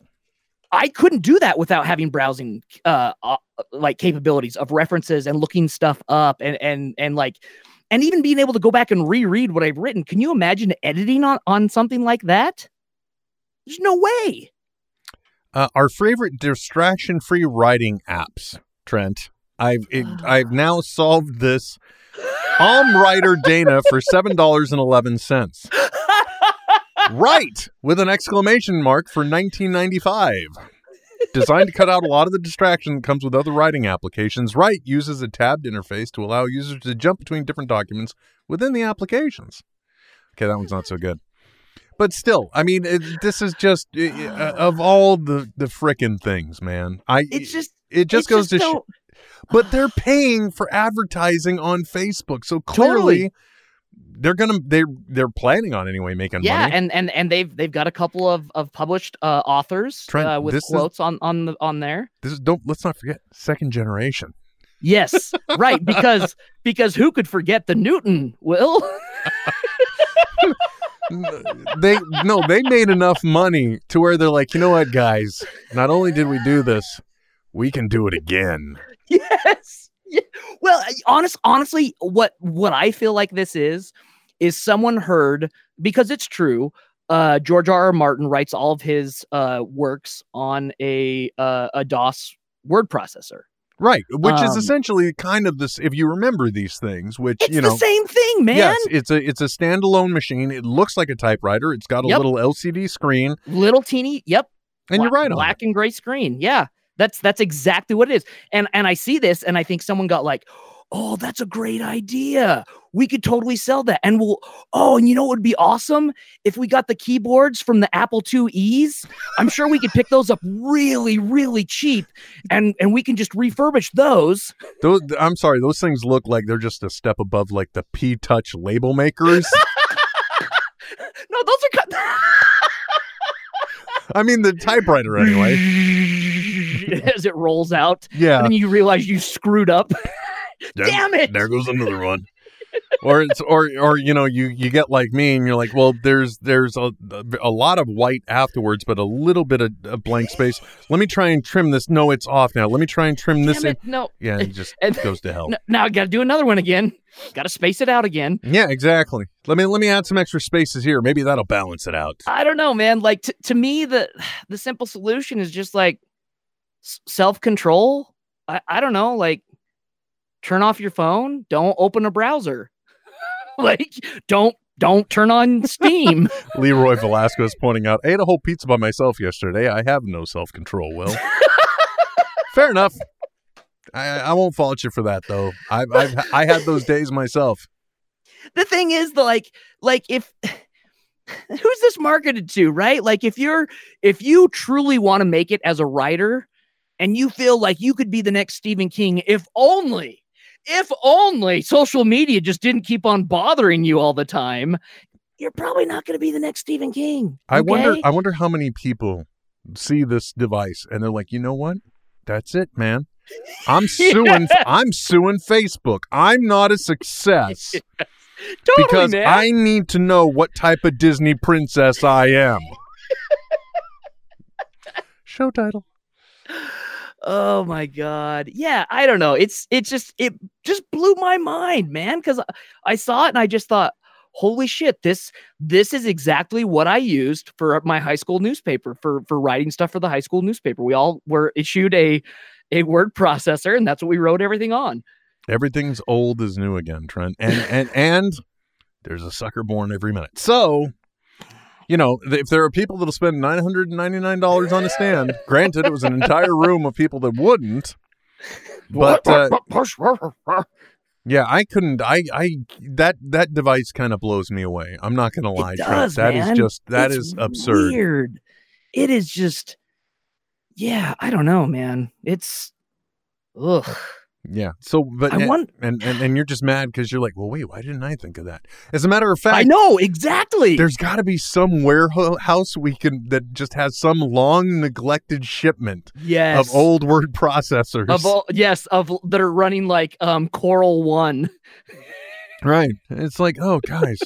I couldn't do that without having browsing uh, uh like capabilities of references and looking stuff up and and and like and even being able to go back and reread what I've written. Can you imagine editing on on something like that? There's no way. uh, our favorite distraction-free writing apps, Trent. I've it, I've now solved this. Alm writer Dana for seven dollars and eleven cents. Right, with an exclamation mark for nineteen ninety-five. Designed to cut out a lot of the distraction that comes with other writing applications, Write uses a tabbed interface to allow users to jump between different documents within the applications. Okay, that one's not so good. But still, I mean, it, this is just uh, of all the the frickin' things, man. I It's just it just goes to sh- but they're paying for advertising on Facebook. So clearly Totally. They're gonna they're they're planning on anyway making yeah, money. and and and they've they've got a couple of of published uh, authors Trent, uh, with this is- quotes on on the, on there. this is don't let's not forget second generation. Yes, right. Because because who could forget the Newton? Will they no, they made enough money to where they're like, you know what, guys? Not only did we do this, we can do it again. yes. Yeah. Well, honest, honestly, what what I feel like this is is someone heard because it's true. Uh, George R. R. Martin writes all of his uh, works on a uh, a DOS word processor. Right, which is Um, essentially kind of this. If you remember these things, which It's you know, the same thing, man. yes, it's a it's a standalone machine. It looks like a typewriter. It's got a Yep. little LCD screen, Little teeny, yep. and you're right on. black and gray screen. Yeah, that's that's exactly what it is. And and I see this, and I think someone got like, oh, that's a great idea. We could totally sell that, and we'll. Oh, and you know what would be awesome if we got the keyboards from the Apple IIe's. I'm sure we could pick those up really, really cheap, and and we can just refurbish those. Those, I'm sorry, those things look like they're just a step above like the P Touch label makers. No, those are cut. I mean, the typewriter anyway. As it rolls out, Yeah. and then you realize you screwed up. There- Damn it! There goes another one. or it's or or you know you you get like me and you're like well there's there's a a lot of white afterwards but a little bit of, of blank space let me try and trim this no it's off now let me try and trim this Damn in no. yeah it just And- goes to hell N- now I got to do another one again. Got to space it out again. yeah exactly let me let me add some extra spaces here maybe that'll balance it out I don't know, man. Like t- to me, the the simple solution is just like self control. I I don't know, like turn off your phone. Don't open a browser. like don't don't turn on Steam. leroy Velasco is pointing out i ate a whole pizza by myself yesterday i have no self-control will fair enough I, I won't fault you for that though. I've, I've I had those days myself. the thing is, the like like if who's this marketed to, right? Like if you're if you truly want to make it as a writer and you feel like you could be the next Stephen King, if only if only social media just didn't keep on bothering you all the time, you're probably not going to be the next Stephen King. I wonder? I wonder how many people see this device and they're like, "You know what? That's it, man. I'm suing I'm suing Facebook. I'm not a success totally, because man. I need to know what type of Disney princess I am." Show title. Oh my god. Yeah, I don't know. It's it just it just blew my mind, man, cuz I saw it and I just thought, "Holy shit, this this is exactly what I used for my high school newspaper for for writing stuff for the high school newspaper. We all were issued a a word processor and that's what we wrote everything on. Everything's old is new again, Trent. And and and there's a sucker born every minute. So, you know, if there are people that'll spend nine hundred and ninety nine dollars on a stand, granted, it was an entire room of people that wouldn't. But uh, yeah, I couldn't. I I that that device kind of blows me away. I'm not gonna lie, it does, That is man. just that It's is absurd. Weird. It is just yeah, I don't know, man. It's ugh. Yeah. So, but I and, want- and, and and you're just mad because you're like, well, wait, why didn't I think of that? As a matter of fact, I know exactly. There's got to be some warehouse we can that just has some long neglected shipment yes. of old word processors. of all yes of that are running like um coral one right. It's like, oh, guys,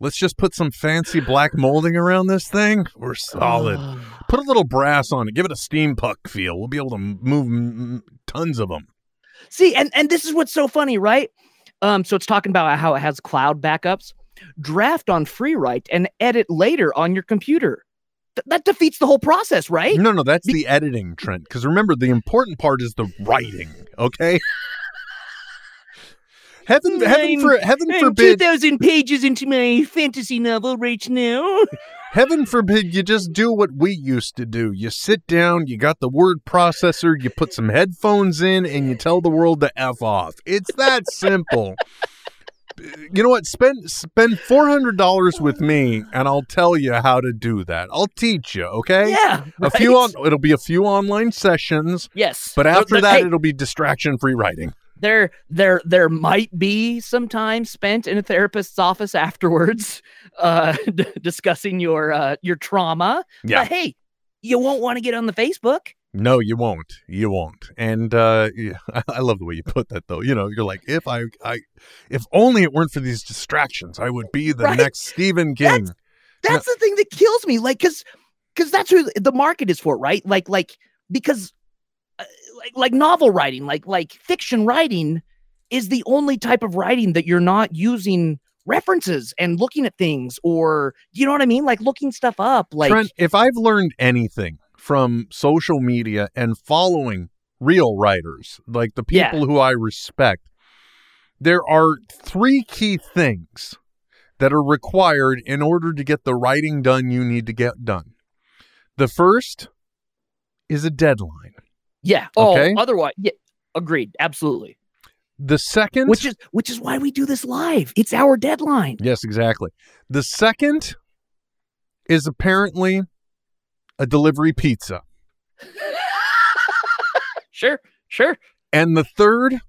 let's just put some fancy black molding around this thing. We're solid. Put a little brass on it. Give it a steampunk feel. We'll be able to m- move tons of them. See and and this is what's so funny right um so it's talking about how it has cloud backups draft on free write and edit later on your computer Th- that defeats the whole process right No, no, that's the editing, Trent. Because remember, the important part is the writing. Okay. Heaven, heaven, for, heaven I'm forbid 2000 pages into my fantasy novel right now Heaven forbid you just do what we used to do. You sit down, you got the word processor, you put some headphones in, and you tell the world to F off. It's that simple. you know what? Spend spend four hundred dollars with me, and I'll tell you how to do that. I'll teach you. Okay? Yeah, A few on. It'll be a few online sessions, Yes, but after But- that, hey, it'll be distraction free writing. There there there might be some time spent in a therapist's office afterwards uh d- discussing your uh your trauma Yeah. but hey you won't want to get on the facebook No, you won't. You won't. And uh, yeah, I love the way you put that, though. You know, you're like, if I, I, if only it weren't for these distractions, I would be the Right? next Stephen King. that's the thing that kills me like because because that's who the market is for right like like because like like novel writing like like fiction writing is the only type of writing that you're not using references and looking at things or you know what i mean like looking stuff up like Trent, if I've learned anything from social media and following real writers, like the Yeah. people who I respect, there are three key things that are required in order to get the writing done you need to get done. The first is a deadline. Yeah. Oh, Okay. otherwise, yeah, agreed. Absolutely. The second, Which is which is why we do this live. It's our deadline. Yes, exactly. The second is apparently a delivery pizza. Sure. Sure. And the third,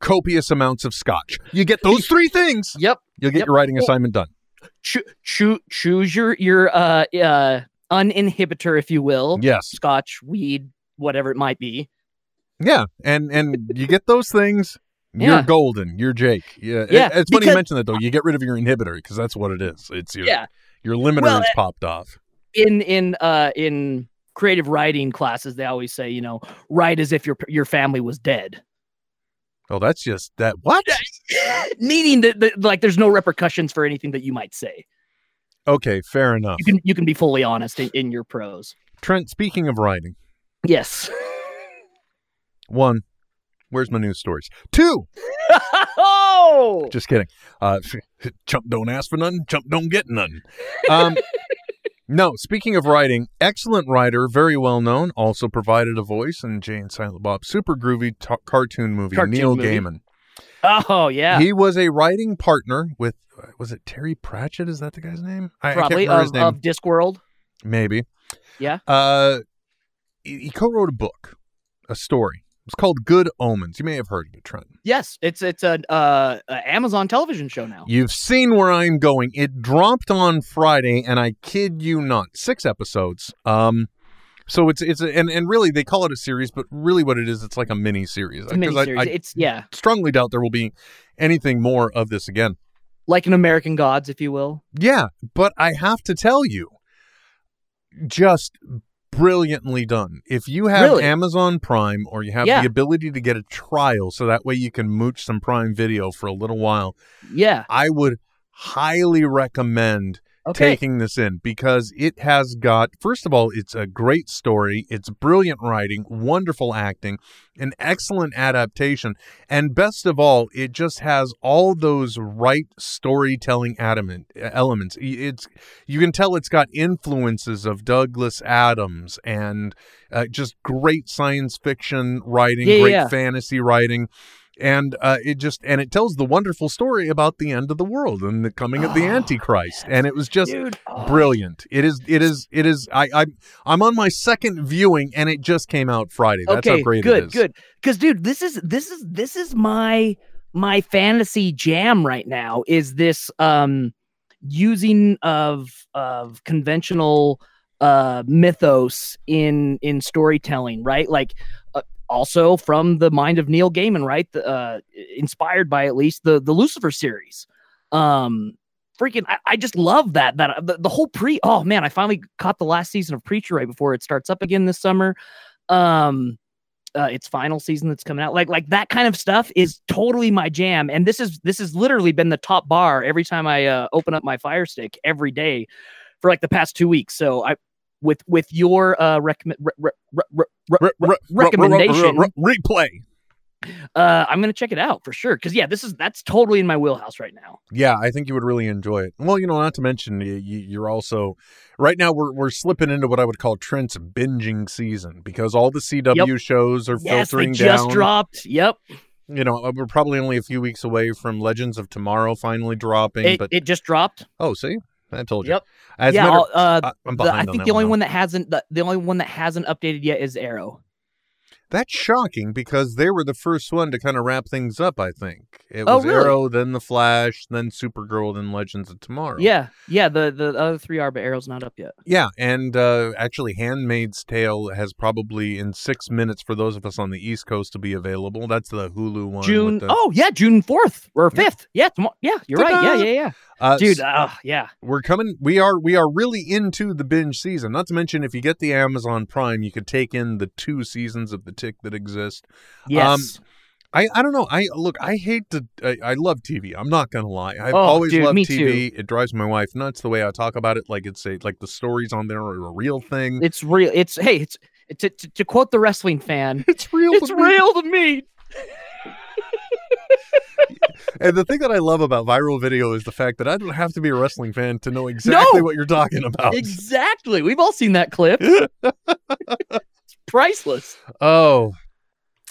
copious amounts of scotch. You get those three things, Yep. you'll get Yep. your writing assignment done. Choo- choo- choose your your uh uh uninhibitor, if you will. Yes. Scotch, weed, whatever it might be. Yeah. And and you get those things, you're Yeah. golden. You're Jake. Yeah. Yeah, It- it's funny you because- mention that though. You get rid of your inhibitor because that's what it is. It's your Yeah. your limiter Well, is popped off. In in uh in creative writing classes, they always say, you know, write as if your your family was dead. Oh, that's just that what? Meaning that, that like there's no repercussions for anything that you might say. Okay, fair enough. You can you can be fully honest in, in your prose. Trent, speaking of writing, Yes. one, where's my news stories? Two, oh, Just kidding. Uh, chump don't ask for none. Chump don't get none. Um, no. Speaking of writing, excellent writer, very well known. Also provided a voice in Jay and Silent Bob, super groovy ta- cartoon movie. Cartoon Neil movie. Gaiman. oh yeah. He was a writing partner with. uh, Was it Terry Pratchett? Is that the guy's name? I, I can't Probably remember his of, name. of Discworld. Maybe. Yeah. Uh, he, co-wrote a book, a story. It's called Good Omens. You may have heard of it, Trent. Yes, it's it's a uh, Amazon television show now. You've seen where I'm going. It dropped on Friday, and I kid you not, six episodes. Um, so it's it's a, and and really they call it a series, but really what it is, it's like a mini series. It's a miniseries. I, I it's yeah, strongly doubt there will be anything more of this again. like an American Gods, if you will. Yeah, but I have to tell you, just brilliantly done. If you have Really? Amazon Prime or you have Yeah. the ability to get a trial, so that way you can mooch some Prime Video for a little while, Yeah. I would highly recommend Okay. taking this in because it has got first of all it's a great story it's brilliant writing wonderful acting an excellent adaptation and best of all it just has all those right storytelling adamant elements it's you can tell it's got influences of Douglas Adams and uh, just great science fiction writing Yeah, great yeah. fantasy writing and uh, it just and it tells the wonderful story about the end of the world and the coming of the antichrist and it was just Dude, oh, brilliant it is it is it is i i i'm on my second viewing and it just came out friday that's okay, how great good, it is good. Because, dude, this is this is this is my my fantasy jam right now. Is this um using of of conventional uh mythos in in storytelling, right? Like. Uh, also from the mind of Neil Gaiman, right? The, uh, inspired by at least the the Lucifer series. Um, freaking, I, I just love that that the, the whole pre. Oh man, I finally caught the last season of Preacher right before it starts up again this summer. Um, uh, its final season that's coming out, like like that kind of stuff is totally my jam. And this is this has literally been the top bar every time I uh, open up my Fire Stick every day for like the past two weeks. So I. With with your uh recommend re- re- re- re- Re- re- re- re- recommendation, re- re- replay uh, I'm gonna check it out for sure. Because yeah, this is that's totally in my wheelhouse right now. yeah i think you would really enjoy it well you know not to mention you, you're also right now we're, we're slipping into what i would call trent's binging season because all the cw shows are Yes, they just down dropped. Yep. you know, we're probably only a few weeks away from Legends of Tomorrow finally dropping. It, but it just dropped. oh, see, I told you. Yep. As yeah, matter- uh, the- I on think that the only though. one that hasn't the, the only one that hasn't updated yet is Arrow. That's shocking because they were the first one to kind of wrap things up. I think it Oh, was really? Arrow, then the Flash, then Supergirl, then Legends of Tomorrow. Yeah, yeah. The the other three are, but Arrow's not up yet. Yeah, and uh, actually, Handmaid's Tale has probably in six minutes for those of us on the East Coast to be available. That's the Hulu one. June. the- Oh yeah, June fourth or fifth. Yeah, tomorrow. Yeah, you're right. Yeah, yeah, yeah. Uh, Dude, s- uh, yeah. we're coming. We are we are really into the binge season. Not to mention, if you get the Amazon Prime, you could take in the two seasons of the Tick that exist. Yes. I, I don't know. I look. I hate to. I, I love TV. I'm not gonna lie. I've Oh, always dude, loved me TV. It drives my wife nuts the way I talk about it. Like it's a like the stories on there are a real thing. it's real. It's hey, it's to, to, to quote the wrestling fan. It's real. it's to me. real to me. And the thing that I love about viral video is the fact that I don't have to be a wrestling fan to know exactly No! what you're talking about. Exactly. We've all seen that clip. it's priceless. Oh.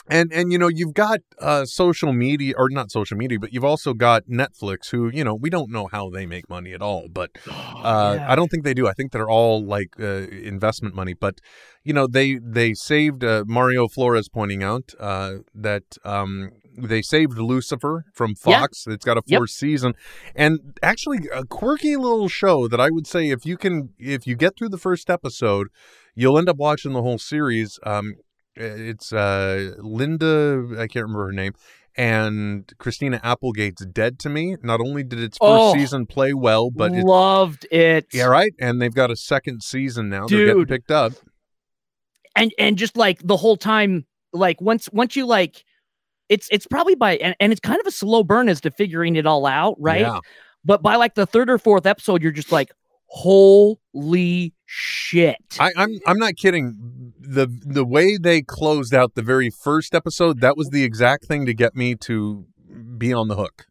And and you know, you've got uh social media or not social media, but you've also got Netflix who, you know, we don't know how they make money at all, but uh Yeah. I don't think they do. I think they're all like uh, investment money, but you know, they they saved uh, Mario Flores pointing out uh that um they saved Lucifer from Yeah. Fox. It's got a Yep. fourth season, and actually a quirky little show that I would say if you can, if you get through the first episode, you'll end up watching the whole series. Um, it's uh Linda, I can't remember her name, and Christina Applegate's Dead to Me. Not only did its first Oh. season play well, but it, loved it. yeah, right, and they've got a second season now. They're getting picked up. and and just like the whole time like once once you like it's it's probably by and, and it's kind of a slow burn as to figuring it all out right Yeah. but by like the third or fourth episode you're just like holy shit I, I'm I'm not kidding. The the way they closed out the very first episode, that was the exact thing to get me to be on the hook.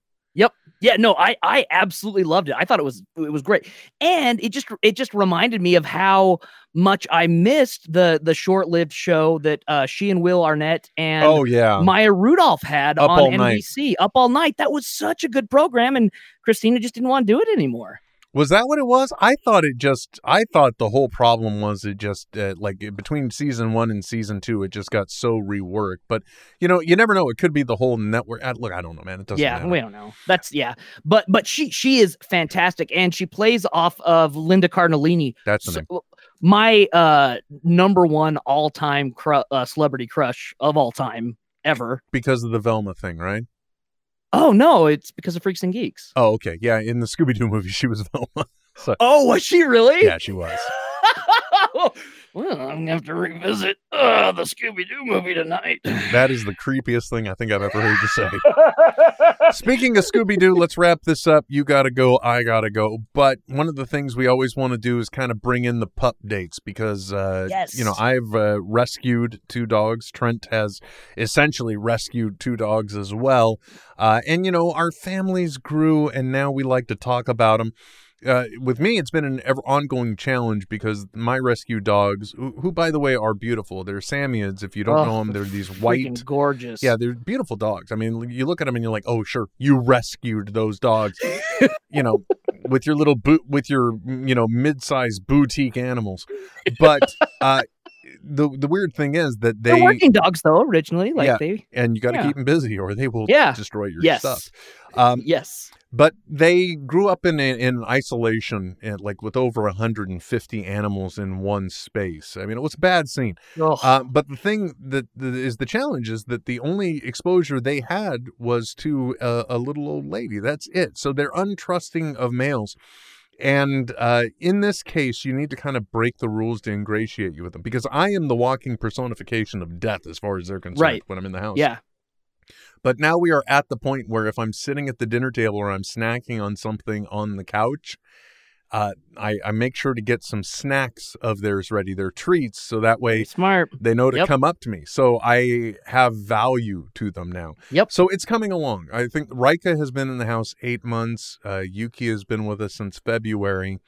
Yeah no i i absolutely loved it i thought it was it was great and it just it just reminded me of how much i missed the the short-lived show that uh she and will arnett and oh yeah. Maya Rudolph had Up on All Night. NBC Up All Night. That was such a good program, and Christina just didn't want to do it anymore. Was that what it was? I thought it just. I thought the whole problem was it just uh, like between season one and season two, it just got so reworked. But you know, you never know. It could be the whole network. uh, Look, I don't know, man. It doesn't. yeah, matter. we don't know. That's yeah, but but she she is fantastic, and she plays off of Linda Cardellini. That's So- my uh number one all time cru- uh, celebrity crush of all time ever. because of the Velma thing, right? Oh no, it's because of Freaks and Geeks. Oh, okay. Yeah, in the Scooby Doo movie, she was Velma. so Oh, was she really? yeah, she was. well, I'm gonna have to revisit uh, the Scooby Doo movie tonight. That is the creepiest thing I think I've ever heard you say. Speaking of Scooby Doo, let's wrap this up. You got to go. I got to go. But one of the things we always want to do is kind of bring in the pup dates because, uh, Yes. you know, I've uh, rescued two dogs. Trent has essentially rescued two dogs as well. Uh, and, you know, our families grew and now we like to talk about them. Uh, with me, it's been an ever ongoing challenge because my rescue dogs, who, who by the way are beautiful, they're Samoyeds. If you don't Oh, know them, they're these white, gorgeous. yeah, they're beautiful dogs. I mean, you look at them and you're like, oh, sure, you rescued those dogs. you know, with your little boot, with your you know mid-sized boutique animals. But uh, the the weird thing is that They're working dogs though originally. Like Yeah. they and you got to Yeah. keep them busy or they will Yeah. destroy your yes. stuff. Um, yes. But they grew up in in isolation, and like with over 150 animals in one space. I mean, it was a bad scene. Uh, but the thing that, that is the challenge is that the only exposure they had was to a, a little old lady. That's it. So they're untrusting of males. And uh, in this case, you need to kind of break the rules to ingratiate you with them because I am the walking personification of death as far as they're concerned Right. when I'm in the house. yeah. But now we are at the point where if I'm sitting at the dinner table or I'm snacking on something on the couch, uh, I, I make sure to get some snacks of theirs ready, their treats, so that way Smart. they know to Yep. come up to me. So I have value to them now. Yep. So it's coming along. I think Rika has been in the house eight months. Uh, Yuki has been with us since February.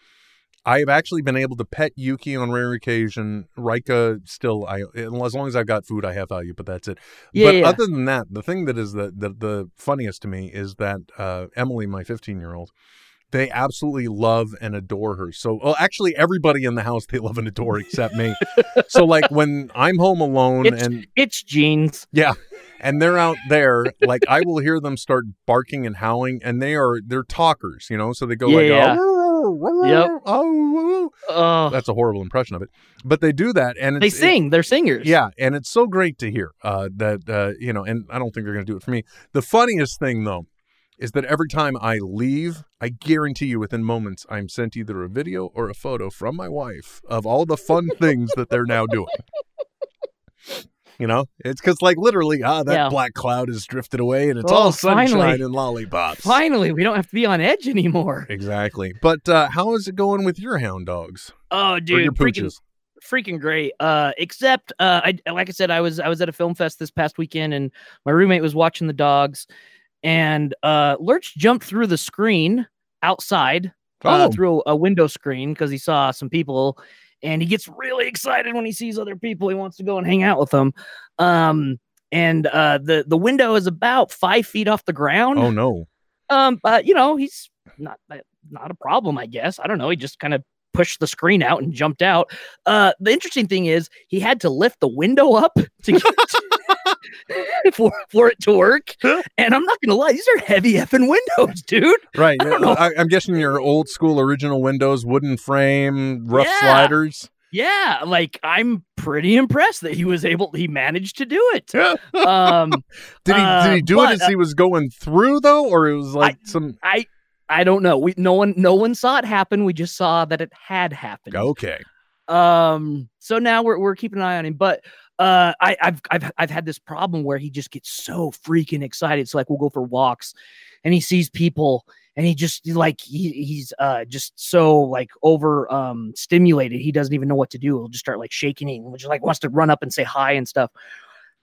I've actually been able to pet Yuki on rare occasion. Rika still, I as long as I've got food, I have value, but that's it. Yeah, but yeah. other than that, the thing that is the the, the funniest to me is that uh, Emily, my 15 year old, they absolutely love and adore her. So, well, actually, everybody in the house they love and adore except me. so, like when I'm home alone It's, and it's jeans. yeah, and they're out there, like I will hear them start barking and howling, and they are they're talkers, you know. So they go like, Yeah. oh, Yep. oh, Oh, that's a horrible impression of it, but they do that, and they it's, it- sing. They're singers. yeah, and it's so great to hear uh, that uh, you know, and I don't think they're going to do it for me. The funniest thing though is that every time I leave, I guarantee you within moments I'm sent either a video or a photo from my wife of all the fun things that they're now doing. You know, it's because like literally, ah, that Yeah. black cloud has drifted away and it's Oh, all sunshine finally. and lollipops. Finally, we don't have to be on edge anymore. Exactly. But uh, how is it going with your hound dogs Oh, or dude, your freaking pooches? freaking great. Uh, except uh, I like I said, I was I was at a film fest this past weekend, and my roommate was watching the dogs, and uh, Lurch jumped through the screen outside uh, Oh. through a window screen because he saw some people, and he gets really excited when he sees other people. He wants to go and hang out with them. Um, and uh, the the window is about five feet off the ground. Oh no. Um, but you know, he's not not a problem, I guess. I don't know. He just kind of pushed the screen out and jumped out. Uh, the interesting thing is he had to lift the window up to get for for it to work. And I'm not gonna lie, these are heavy effing windows, dude. Right. I don't I, am guessing your old school original windows, wooden frame, rough Yeah. sliders. Yeah, like I'm pretty impressed that he was able. He managed to do it. Um, Did he Uh, did he do but, it as he was going through though, or it was like some I I don't know. We no one no one saw it happen. We just saw that it had happened. okay? Um, so now we're we're keeping an eye on him, but uh, I, I've I've I've had this problem where he just gets so freaking excited. So like we'll go for walks, and he sees people, and he just like he he's uh just so like over um stimulated. He doesn't even know what to do. He'll just start like shaking, and just like wants to run up and say hi and stuff.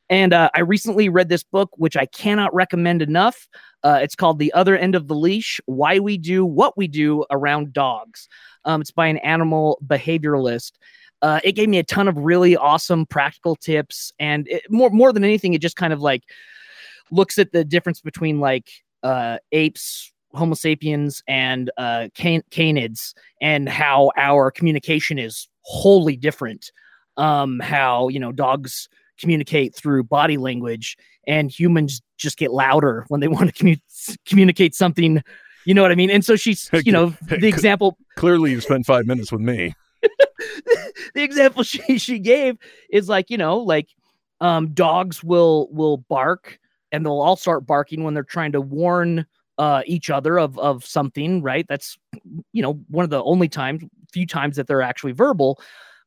And uh, I recently read this book, which I cannot recommend enough. Uh, it's called The Other End of the Leash Why We Do What We Do Around Dogs. Um, it's by an animal behavioralist. Uh, it gave me a ton of really awesome practical tips. And it, more, more than anything, it just kind of like looks at the difference between like uh, apes, Homo sapiens, and uh, can- canids, and how our communication is wholly different. Um, how, you know, dogs communicate through body language and humans just get louder when they want to commu- communicate something you know what i mean and so she's you know the example Clearly, you spent five minutes with me. the example she she gave is like you know like um dogs will will bark and they'll all start barking when they're trying to warn uh each other of of something right? That's you know one of the only times few times that they're actually verbal.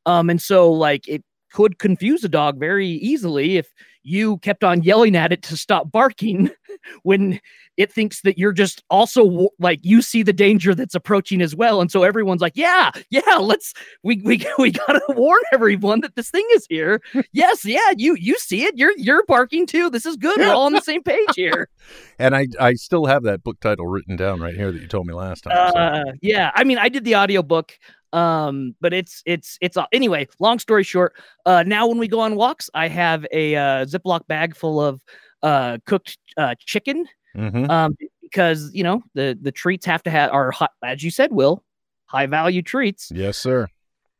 Um and so like it could confuse a dog very easily if you kept on yelling at it to stop barking when it thinks that you're just also like you see the danger that's approaching as well. And so everyone's like yeah yeah let's we we, we gotta warn everyone that this thing is here. Yes yeah you you see it. You're you're barking too. This is good. We're all on the same page here. And I I still have that book title written down right here that you told me last time. so. uh yeah. I mean i did the audiobook um but it's it's it's uh, anyway long story short uh now when we go on walks i have a uh ziploc bag full of uh cooked uh chicken Mhm. um because you know the the treats have to have are hot, as you said will high value treats Yes, sir.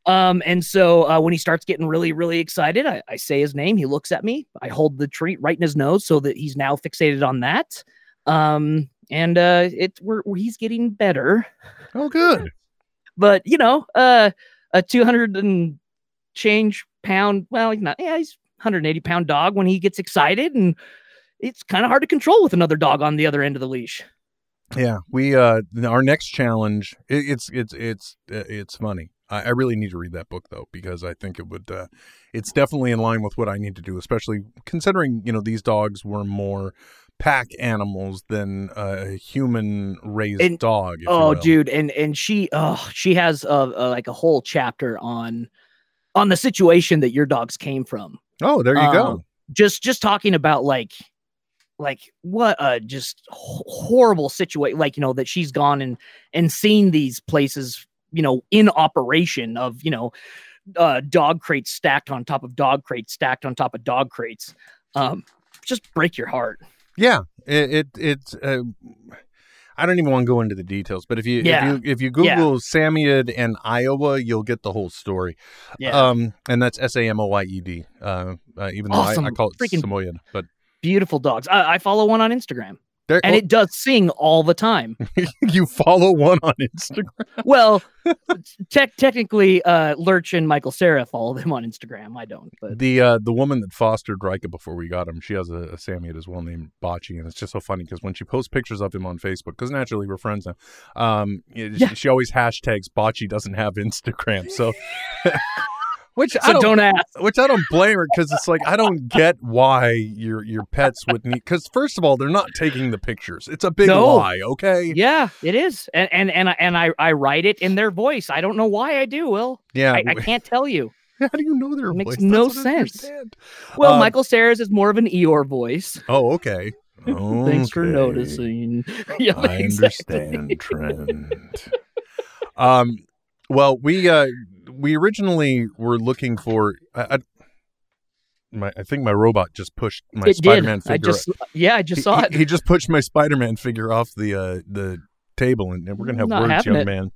um and so uh, when he starts getting really really excited I, I say his name he looks at me i hold the treat right in his nose so that he's now fixated on that um and uh it we're, he's getting better Oh, good. but you know uh a 200 and change pound well he's not yeah he's 180 pound dog when he gets excited and it's kind of hard to control with another dog on the other end of the leash Yeah, we uh our next challenge. It, it's it's it's uh, it's funny. I, I really need to read that book though because I think it would. Uh, it's definitely in line with what I need to do, especially considering you know these dogs were more pack animals than a human raised And- dog. if oh dude and and she oh she has a, a like a whole chapter on on the situation that your dogs came from Oh, there you go. Um, just just talking about like like what a just horrible situation like you know that she's gone and and seen these places you know in operation of you know uh, dog crates stacked on top of dog crates stacked on top of dog crates. Um, just break your heart. Yeah, it, it it's. Uh, I don't even want to go into the details, but if you Yeah. if you if you Yeah. Google Samoyed and Iowa, you'll get the whole story. Yeah, Um, and that's S A M O Y E D. Uh, uh, even though I, I call it Freaking- Samoyed, but beautiful dogs. I, I follow one on Instagram, there, and it does sing all the time. you follow one on Instagram. well, tech technically, uh, Lurch and Michael Sarah follow them on Instagram. I don't, but The uh, the woman that fostered Rika before we got him, she has a, a Samoyed as well named Bocce, and it's just so funny because when she posts pictures of him on Facebook, because naturally we're friends now, um, it- Yeah. she, she always hashtags Bocce doesn't have Instagram, so. Which I don't, don't ask. which I don't blame her because it's like I don't get why your your pets would need because first of all they're not taking the pictures. It's a big No. lie, okay? Yeah, it is, and and and I, and I I write it in their voice. I don't know why I do. Will Yeah. I, I can't tell you. How do you know their It makes voice? no That's what I sense. Well, Um, Michael Sarah's is more of an Eeyore voice. Oh, okay. Thanks for noticing. yeah, I exactly. understand, Trent. um, well, we uh, we originally were looking for. I, I, my, I think my robot just pushed my It. Spider-Man I figure. just yeah, I just he, saw it. He, just pushed my Spider-Man figure off the uh, the table, and we're gonna have Not words, young it. man.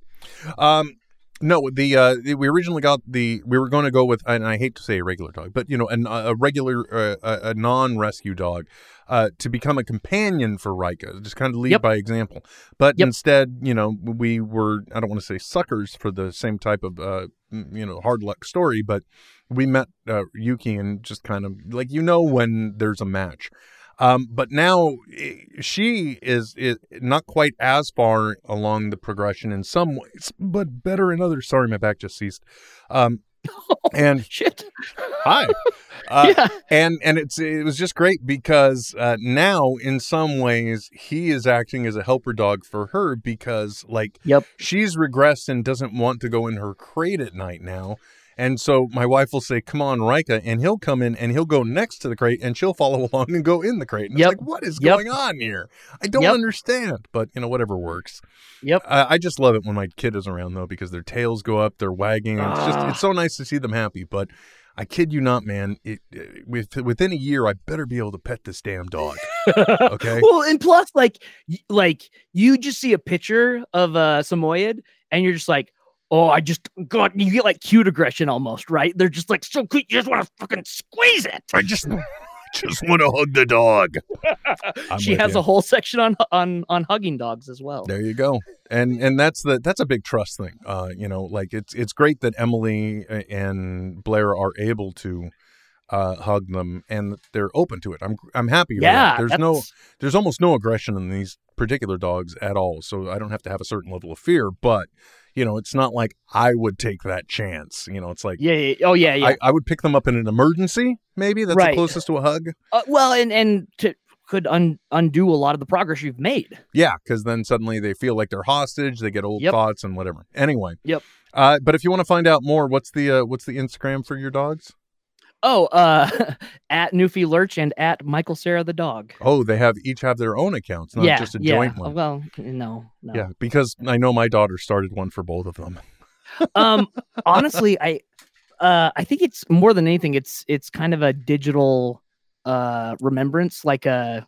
Um, no, the uh, we originally got the we were going to go with, and I hate to say a regular dog, but you know, an, a regular uh, a, non-rescue dog uh, to become a companion for Rika, just kind of lead Yep. by example. But Yep. instead, you know, we were I don't want to say suckers for the same type of uh, you know hard luck story, but we met uh, Yuki and just kind of like you know when there's a match. Um, but now eh, she is, is not quite as far along the progression in some ways, but better in others. Sorry, my back just ceased. Um, and Shit. hi, uh, yeah. and and it's it was just great because uh, now in some ways he is acting as a helper dog for her because like Yep. she's regressed and doesn't want to go in her crate at night now. And so my wife will say, "Come on, Rika," and he'll come in and he'll go next to the crate, and she'll follow along and go in the crate. And Yep. it's like, what is Yep. going on here? I don't Yep. understand, but you know, whatever works. Yep. I, I just love it when my kid is around though, because their tails go up, they're wagging. It's just Ah. it's so nice to see them happy. But I kid you not, man. It, it with within a year, I better be able to pet this damn dog. Okay. Well, and plus, like, like you just see a picture of a Samoyed, and you're just like, oh, I just got. You get like cute aggression almost, right? They're just like so cute. You just want to fucking squeeze it. I just just want to hug the dog. She has you. a whole section on on on hugging dogs as well. There you go. And and that's the that's a big trust thing. Uh, you know, like it's it's great that Emily uh, and Blair are able to uh, hug them and they're open to it. I'm I'm happy. with that. Yeah, There's no there's almost no aggression in these particular dogs at all. So I don't have to have a certain level of fear, but you know, it's not like I would take that chance. You know, it's like Yeah, yeah. Oh, yeah, yeah. I, I would pick them up in an emergency, maybe. That's the closest to a hug. uh, well, and and to, could un, undo a lot of the progress you've made. Yeah, because then suddenly they feel like they're hostage. They get old Yep. thoughts and whatever. Anyway. Yep. Uh, but if you want to find out more, what's the uh, what's the Instagram for your dogs? Oh, uh, at Newfie Lurch and at Michael Sarah the dog. Oh, they have each have their own accounts, not yeah, just a yeah. joint one. Well, no, no. Yeah, because I know my daughter started one for both of them. um honestly i uh i think it's more than anything it's it's kind of a digital uh remembrance like a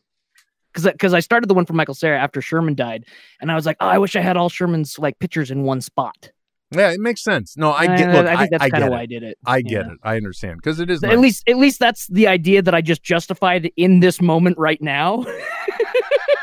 because because i started the one for michael sarah after sherman died and i was like oh i wish i had all sherman's like pictures in one spot Yeah, it makes sense. No, I get. Uh, Look, i think that's kind of why it. i did it I get Yeah. it. I understand because it is at nice. least at least that's the idea that i just justified in this moment right now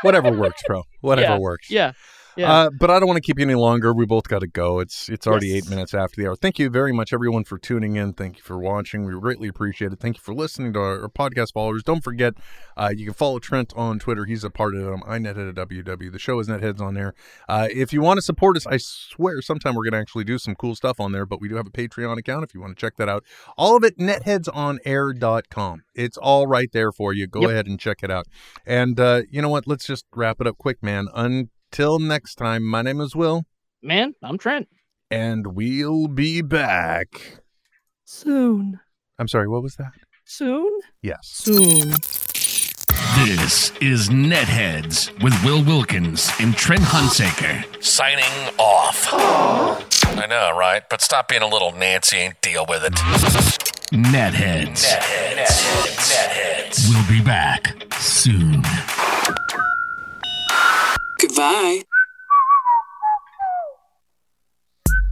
whatever works, bro. Whatever Yeah, works. yeah yeah Uh, but I don't want to keep you any longer. We both got to go. It's it's already Yes. eight minutes after the hour. Thank you very much, everyone, for tuning in. Thank you for watching. We greatly appreciate it. Thank you for listening to our, our podcast followers. Don't forget, uh, you can follow Trent on Twitter. He's a part of it. I'm iNethead at WW. The show is Netheads On Air. Uh, if you want to support us, I swear sometime we're going to actually do some cool stuff on there, but we do have a Patreon account if you want to check that out. All of it, netheadsonair.com. It's all right there for you. Go Yep. ahead and check it out. And uh, you know what? Let's just wrap it up quick, man. Until next time, my name is Will, man i'm trent and we'll be back. soon I'm sorry, what was that? soon Yes. soon This is Netheads with Will Wilkins and Trent Hunsaker. Signing off. I know, right? But stop being a little Nancy and deal with it. Netheads. Netheads. Netheads. We'll be back soon. Goodbye.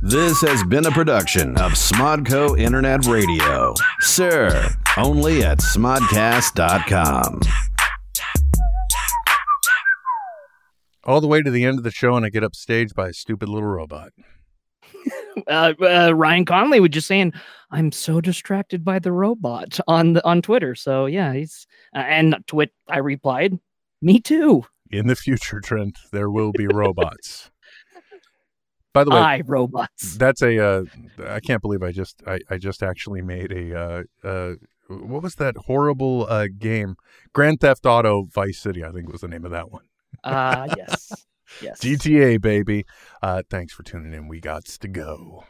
This has been a production of SModcast Internet Radio. Sir, only at smodcast.com. All the way to the end of the show, and I get upstaged by a stupid little robot. uh, uh, Ryan Conley was just saying, "I'm so distracted by the robot on the on Twitter." So yeah, he's uh, and twit. I replied, "Me too." In the future, Trent, there will be robots. By the way, I robots. that's a. Uh, I can't believe I just I, I just actually made a. Uh, uh, what was that horrible uh, game? Grand Theft Auto Vice City, I think was the name of that one. Uh yes, yes. GTA, baby. Uh, thanks for tuning in. We got to go.